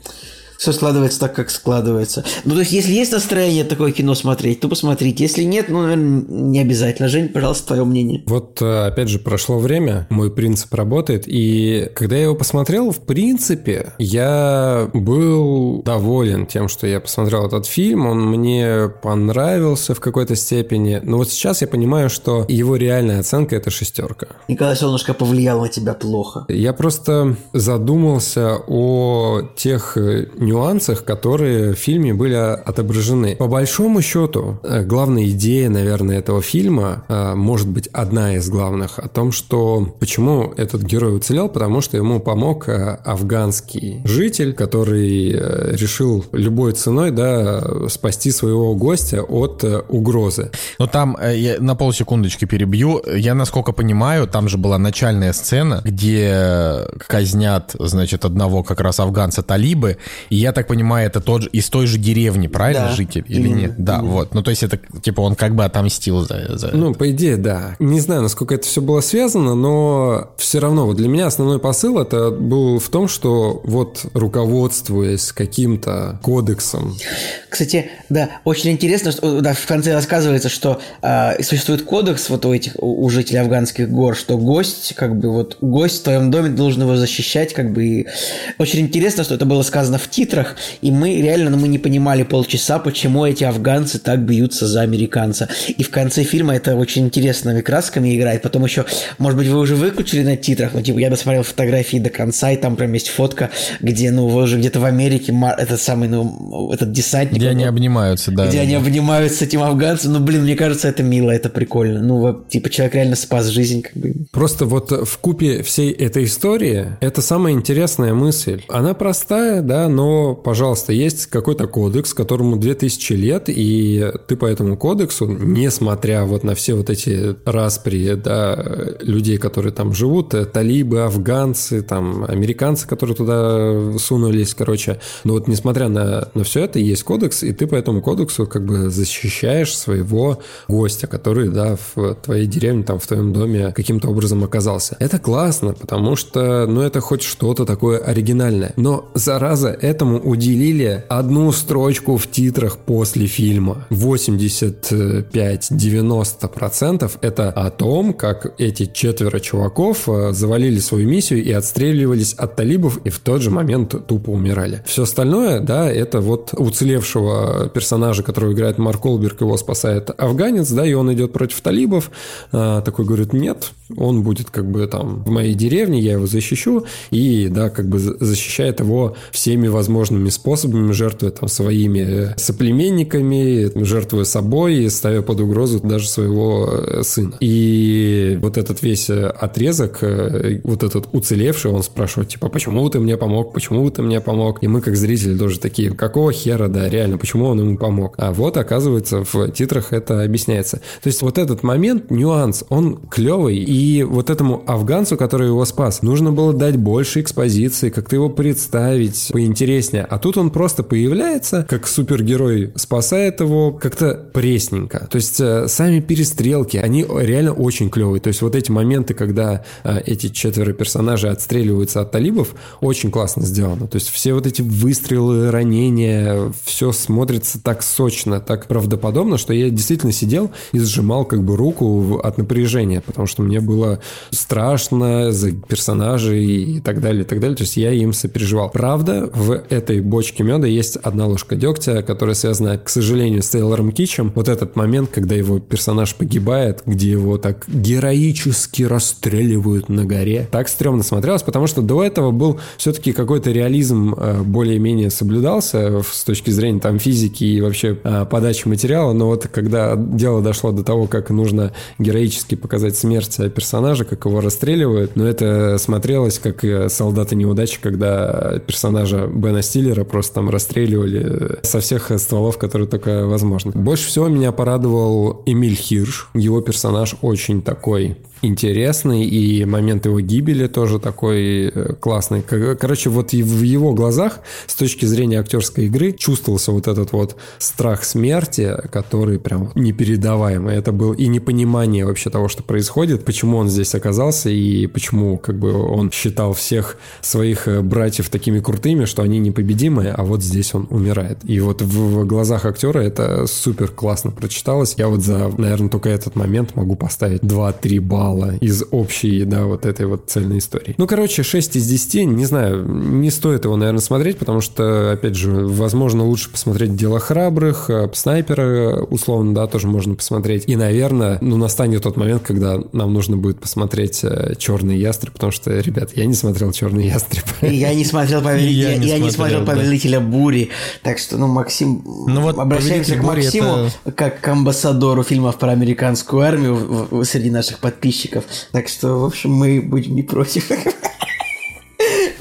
все складывается так, как складывается. Ну, то есть, если есть настроение такое кино смотреть, то посмотрите. Если нет, ну, наверное, не обязательно. Жень, пожалуйста, твое мнение. Вот, э, опять же, прошло время, мой принцип работает, и когда я его посмотрел, в принципе, я был доволен тем, что я посмотрел этот фильм, он мне понравился в какой-то степени, но вот сейчас я понимаю, что его реальная оценка – это шестерка. Николай Солнышко повлиял на тебя плохо. Я просто задумался о тех э, нюансах, которые в фильме были отображены. По большому счету, э, главная идея, наверное, этого фильма, э, может быть, одна из главных, о том, что почему этот герой уцелел, потому что ему помог э, афганский житель, который решил любой ценой да, спасти своего гостя от угрозы. Но там, я на полсекундочки перебью, я, насколько понимаю, там же была начальная сцена, где казнят, значит, одного как раз афганца талибы, и я так понимаю, это тот же, из той же деревни, правильно, Да. житель или Именно, нет? Да, вот. Ну, то есть это, типа, он как бы отомстил за... за Ну, по идее, да. Не знаю, насколько это все было связано, но все равно вот для меня основной посыл это был в том, что вот руководствуясь каким-то кодексом, Кстати, да, очень интересно, что да, в конце рассказывается, что э, существует кодекс вот у этих у у жителей афганских гор, что гость, как бы вот гость в твоем доме должен его защищать, как бы. И очень интересно, что это было сказано в титрах, и мы реально, ну, мы не понимали полчаса, почему эти афганцы так бьются за американца. И в конце фильма это очень интересными красками играет. Потом еще, может быть, вы уже выключили на титрах, но типа я досмотрел фотографии до конца, и там прям есть фотка, где, ну, вы уже где-то в Америке этот самый, ну, этот десантник. Где он- они обнимаются, да. где да, они обнимаются с этим афганцем. Ну, блин, мне кажется, это мило, это прикольно. Ну, типа, человек реально спас жизнь, как бы. Просто вот в купе всей этой истории это самая интересная мысль. Она простая, да, но, пожалуйста, есть какой-то кодекс, которому 2000 лет, и ты по этому кодексу, несмотря вот на все вот эти распри, да, людей, которые там живут, э, талибы, афганцы, там, американцы, которые туда сунулись, короче, но вот несмотря на, на все это, есть кодекс, и ты по этому кодексу как бы защищаешь своего гостя, который, да, в твоей деревне, там, в твоем доме каким-то образом оказался. Это классно, потому что, ну, это хоть что-то такое оригинальное. Но, зараза, этому уделили одну строчку в титрах после фильма. 85-90% это о том, как эти четверо чуваков э, завалили свою миссию и отстреливались от талибов, и в тот же момент тупо умирали. Все остальное, да, это вот уцелевшего персонажа, которого играет Марк Колберг, его спасает афганец, да, и он идет против талибов, а, такой говорит, нет, он будет как бы там в моей деревне, я его защищу, и, да, как бы за- защищает его всеми возможными способами, жертвуя там своими э, соплеменниками, жертвуя собой, и ставя под угрозу даже своего э, сына. И вот этот весь э, отрезок, вот этот уцелевший, он спрашивает, типа, почему ты мне помог, почему ты мне помог? И мы, как зрители, тоже такие, какого хера, да, реально, почему он ему помог? А вот, оказывается, в титрах это объясняется. То есть вот этот момент, нюанс, он клевый, и вот этому афганцу, который его спас, нужно было дать больше экспозиции, как-то его представить поинтереснее, интереснее. А тут он просто появляется, как супергерой спасает его как-то пресненько. То есть э, сами перестрелки, они реально очень клевые. То есть вот эти моменты, когда э, эти четверо персонажей отстреливаются от талибов, очень классно сделано. То есть все вот эти выстрелы, ранения, все смотрится так сочно, так правдоподобно, что я действительно сидел и сжимал как бы руку от напряжения, потому что мне было страшно за персонажей и так далее, и так далее. То есть я им сопереживал. Правда, в этой бочке меда есть одна ложка дегтя, которая связана, к сожалению, с Тейлором Кичем. Вот этот момент, когда его персонаж погибает, где его так героически расстреливают на горе. Так стрёмно смотрелось, потому что до этого был все-таки какой-то реализм э, более-менее соблюдался с точки зрения там физики и вообще э, подачи материала, но вот когда дело дошло до того, как нужно героически показать смерть персонажа, как его расстреливают, но это смотрелось как э, солдаты неудачи, когда персонажа Бена Стиллера просто там расстреливали со всех стволов, которые только возможно. Больше всего меня порадовал Эмиль Хирш. Его персонаж очень такой интересный, и момент его гибели тоже такой э, классный. Короче, вот в его глазах, с точки зрения актерской игры, чувствовался вот этот вот страх смерти, который прям непередаваемый. Это был и непонимание вообще того, что происходит, почему он здесь оказался, и почему как бы он считал всех своих э, братьев такими крутыми, что они непобедимые, а вот здесь он умирает. И вот в глазах актера это супер классно прочиталось. Я вот за, наверное, только этот момент могу поставить 2-3 балла мало из общей, да, вот этой вот цельной истории. Ну, короче, 6 из 10, не знаю, не стоит его, наверное, смотреть, потому что, опять же, возможно, лучше посмотреть «Дело храбрых», э, «Снайпера», условно, да, тоже можно посмотреть. И, наверное, ну, настанет тот момент, когда нам нужно будет посмотреть э, «Черный ястреб», потому что, ребят, я не смотрел «Черный ястреб». Я не смотрел, повел... я, не, я не смотрел «Повелителя бури», так что, ну, Максим, ну, вот обращаемся к Максиму как к амбассадору фильмов про американскую армию среди наших подписчиков подписчиков. Так что, в общем, мы будем не против.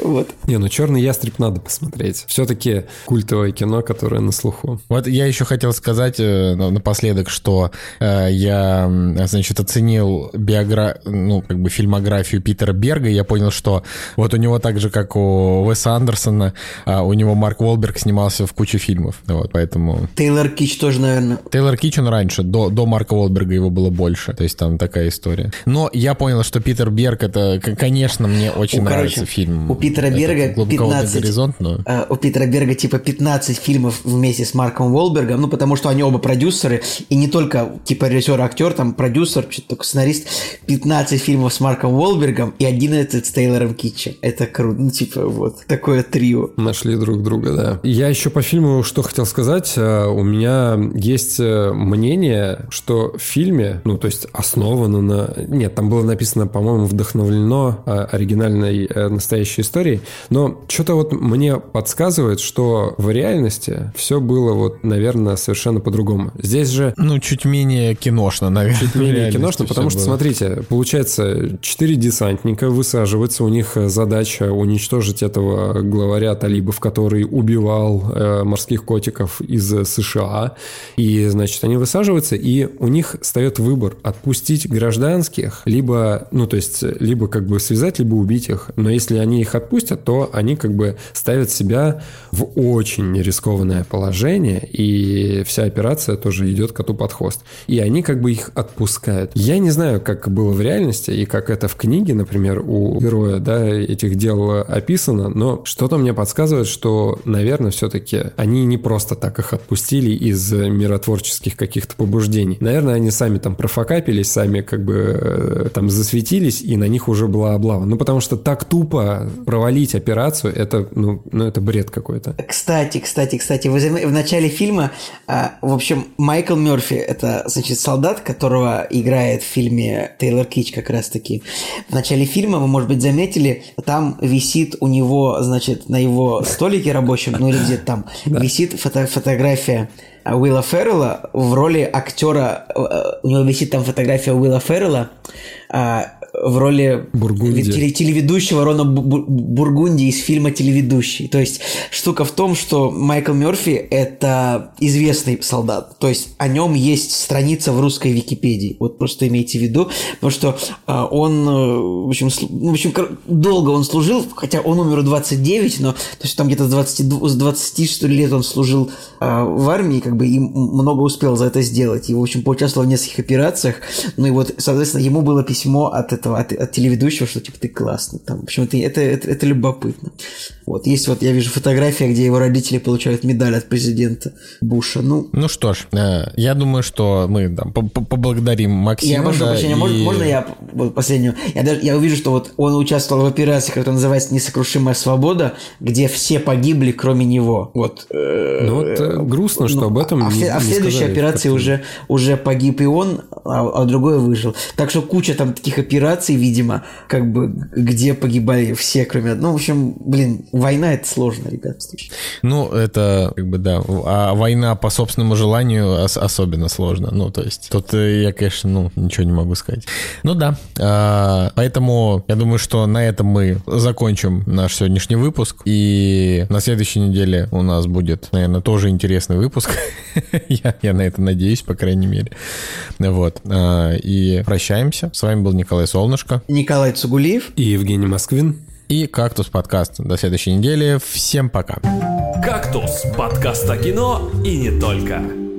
Вот. Не, ну «Черный ястреб» надо посмотреть. Все-таки культовое кино, которое на слуху. Вот я еще хотел сказать э, напоследок, что э, я, значит, оценил биогра... ну, как бы фильмографию Питера Берга, и я понял, что вот у него так же, как у Уэса Андерсона, э, у него Марк Уолберг снимался в куче фильмов. Вот, поэтому... Тейлор Кич тоже, наверное. Тейлор Кич он раньше, до, до Марка Уолберга его было больше. То есть там такая история. Но я понял, что Питер Берг, это, конечно, мне очень у, нравится короче, фильм. У Питера Берга 15... Горизонт, но... Э, у Питера Берга типа 15 фильмов вместе с Марком Уолбергом, ну, потому что они оба продюсеры, и не только типа режиссер, актер, там продюсер, что-то только сценарист. 15 фильмов с Марком Уолбергом и 11 с Тейлором Китчем. Это круто, ну, типа вот, такое трио. Нашли друг друга, да. Я еще по фильму что хотел сказать. Э, у меня есть э, мнение, что в фильме, ну, то есть основано на... Нет, там было написано, по-моему, вдохновлено оригинальной настоящей историей, историей. Но что-то вот мне подсказывает, что в реальности все было вот, наверное, совершенно по-другому. Здесь же... Ну, чуть менее киношно, наверное. Чуть менее киношно, потому что, было. смотрите, получается, четыре десантника высаживаются, у них задача уничтожить этого главаря талибов, который убивал э, морских котиков из США. И, значит, они высаживаются, и у них встает выбор отпустить гражданских, либо, ну, то есть, либо как бы связать, либо убить их. Но если они их отпустят, отпустят, то они как бы ставят себя в очень рискованное положение, и вся операция тоже идет коту под хвост. И они как бы их отпускают. Я не знаю, как было в реальности, и как это в книге, например, у героя, да, этих дел описано, но что-то мне подсказывает, что, наверное, все-таки они не просто так их отпустили из миротворческих каких-то побуждений. Наверное, они сами там профокапились, сами как бы э, там засветились, и на них уже была облава. Ну, потому что так тупо провалить операцию, это, ну, ну это бред какой-то. Кстати, кстати, кстати, в, в начале фильма, а, в общем, Майкл Мерфи, это, значит, солдат, которого играет в фильме Тейлор Кич как раз-таки. В начале фильма, вы, может быть, заметили, там висит у него, значит, на его столике рабочем, ну или где-то там, висит фото фотография Уилла Феррелла в роли актера, э, у него висит там фотография Уилла Феррелла, а, в роли Бургундия. теле- телеведущего Рона Бу- Бу- Бургунди из фильма «Телеведущий». То есть штука в том, что Майкл Мерфи – это известный солдат. То есть о нем есть страница в русской Википедии. Вот просто имейте в виду. Потому что а, он, э, в общем, ну, в общем, долго он служил, хотя он умер в 29, но то есть там где-то с 20, с 20 что ли, лет он служил а, в армии, как бы и много успел за это сделать. И, в общем, поучаствовал в нескольких операциях. Ну и вот, соответственно, ему было письмо от этого, от, от телеведущего, что типа ты классный. Там, в общем, это, это, это, это любопытно. Вот, есть вот, я вижу фотография, где его родители получают медаль от президента Буша. Ну, Ну что ж, э, я думаю, что мы там по- по- поблагодарим Максима. я прошу да, прощения, и- можно, можно я вот последнюю? Я, даже, я увижу, что вот он участвовал в операции, которая называется «Несокрушимая свобода», где все погибли, кроме него. Вот. э, Ну вот э, грустно, что ну, об этом а, в не- а в следующей сказали операции уже, уже погиб и он, а, а другой выжил. Так что куча там таких операций, видимо, как бы, где погибали все, кроме одного. Ну, в общем, блин, война это сложно, ребят. Ну, это как бы да. А война по собственному желанию ос- особенно сложно. Ну, то есть, тут э, я, конечно, ну, ничего не могу сказать. Ну да. А, Поэтому я думаю, что на этом мы закончим наш сегодняшний выпуск. И на следующей неделе у нас будет, наверное, тоже интересный выпуск. я, я на это надеюсь, по крайней мере. Вот. А, И прощаемся. С вами был Николай Солнышко Николай Цугулиев. И Евгений Москвин. и Кактус подкаст. До следующей недели. Всем пока. «Кактус» – подкаст о кино и не только.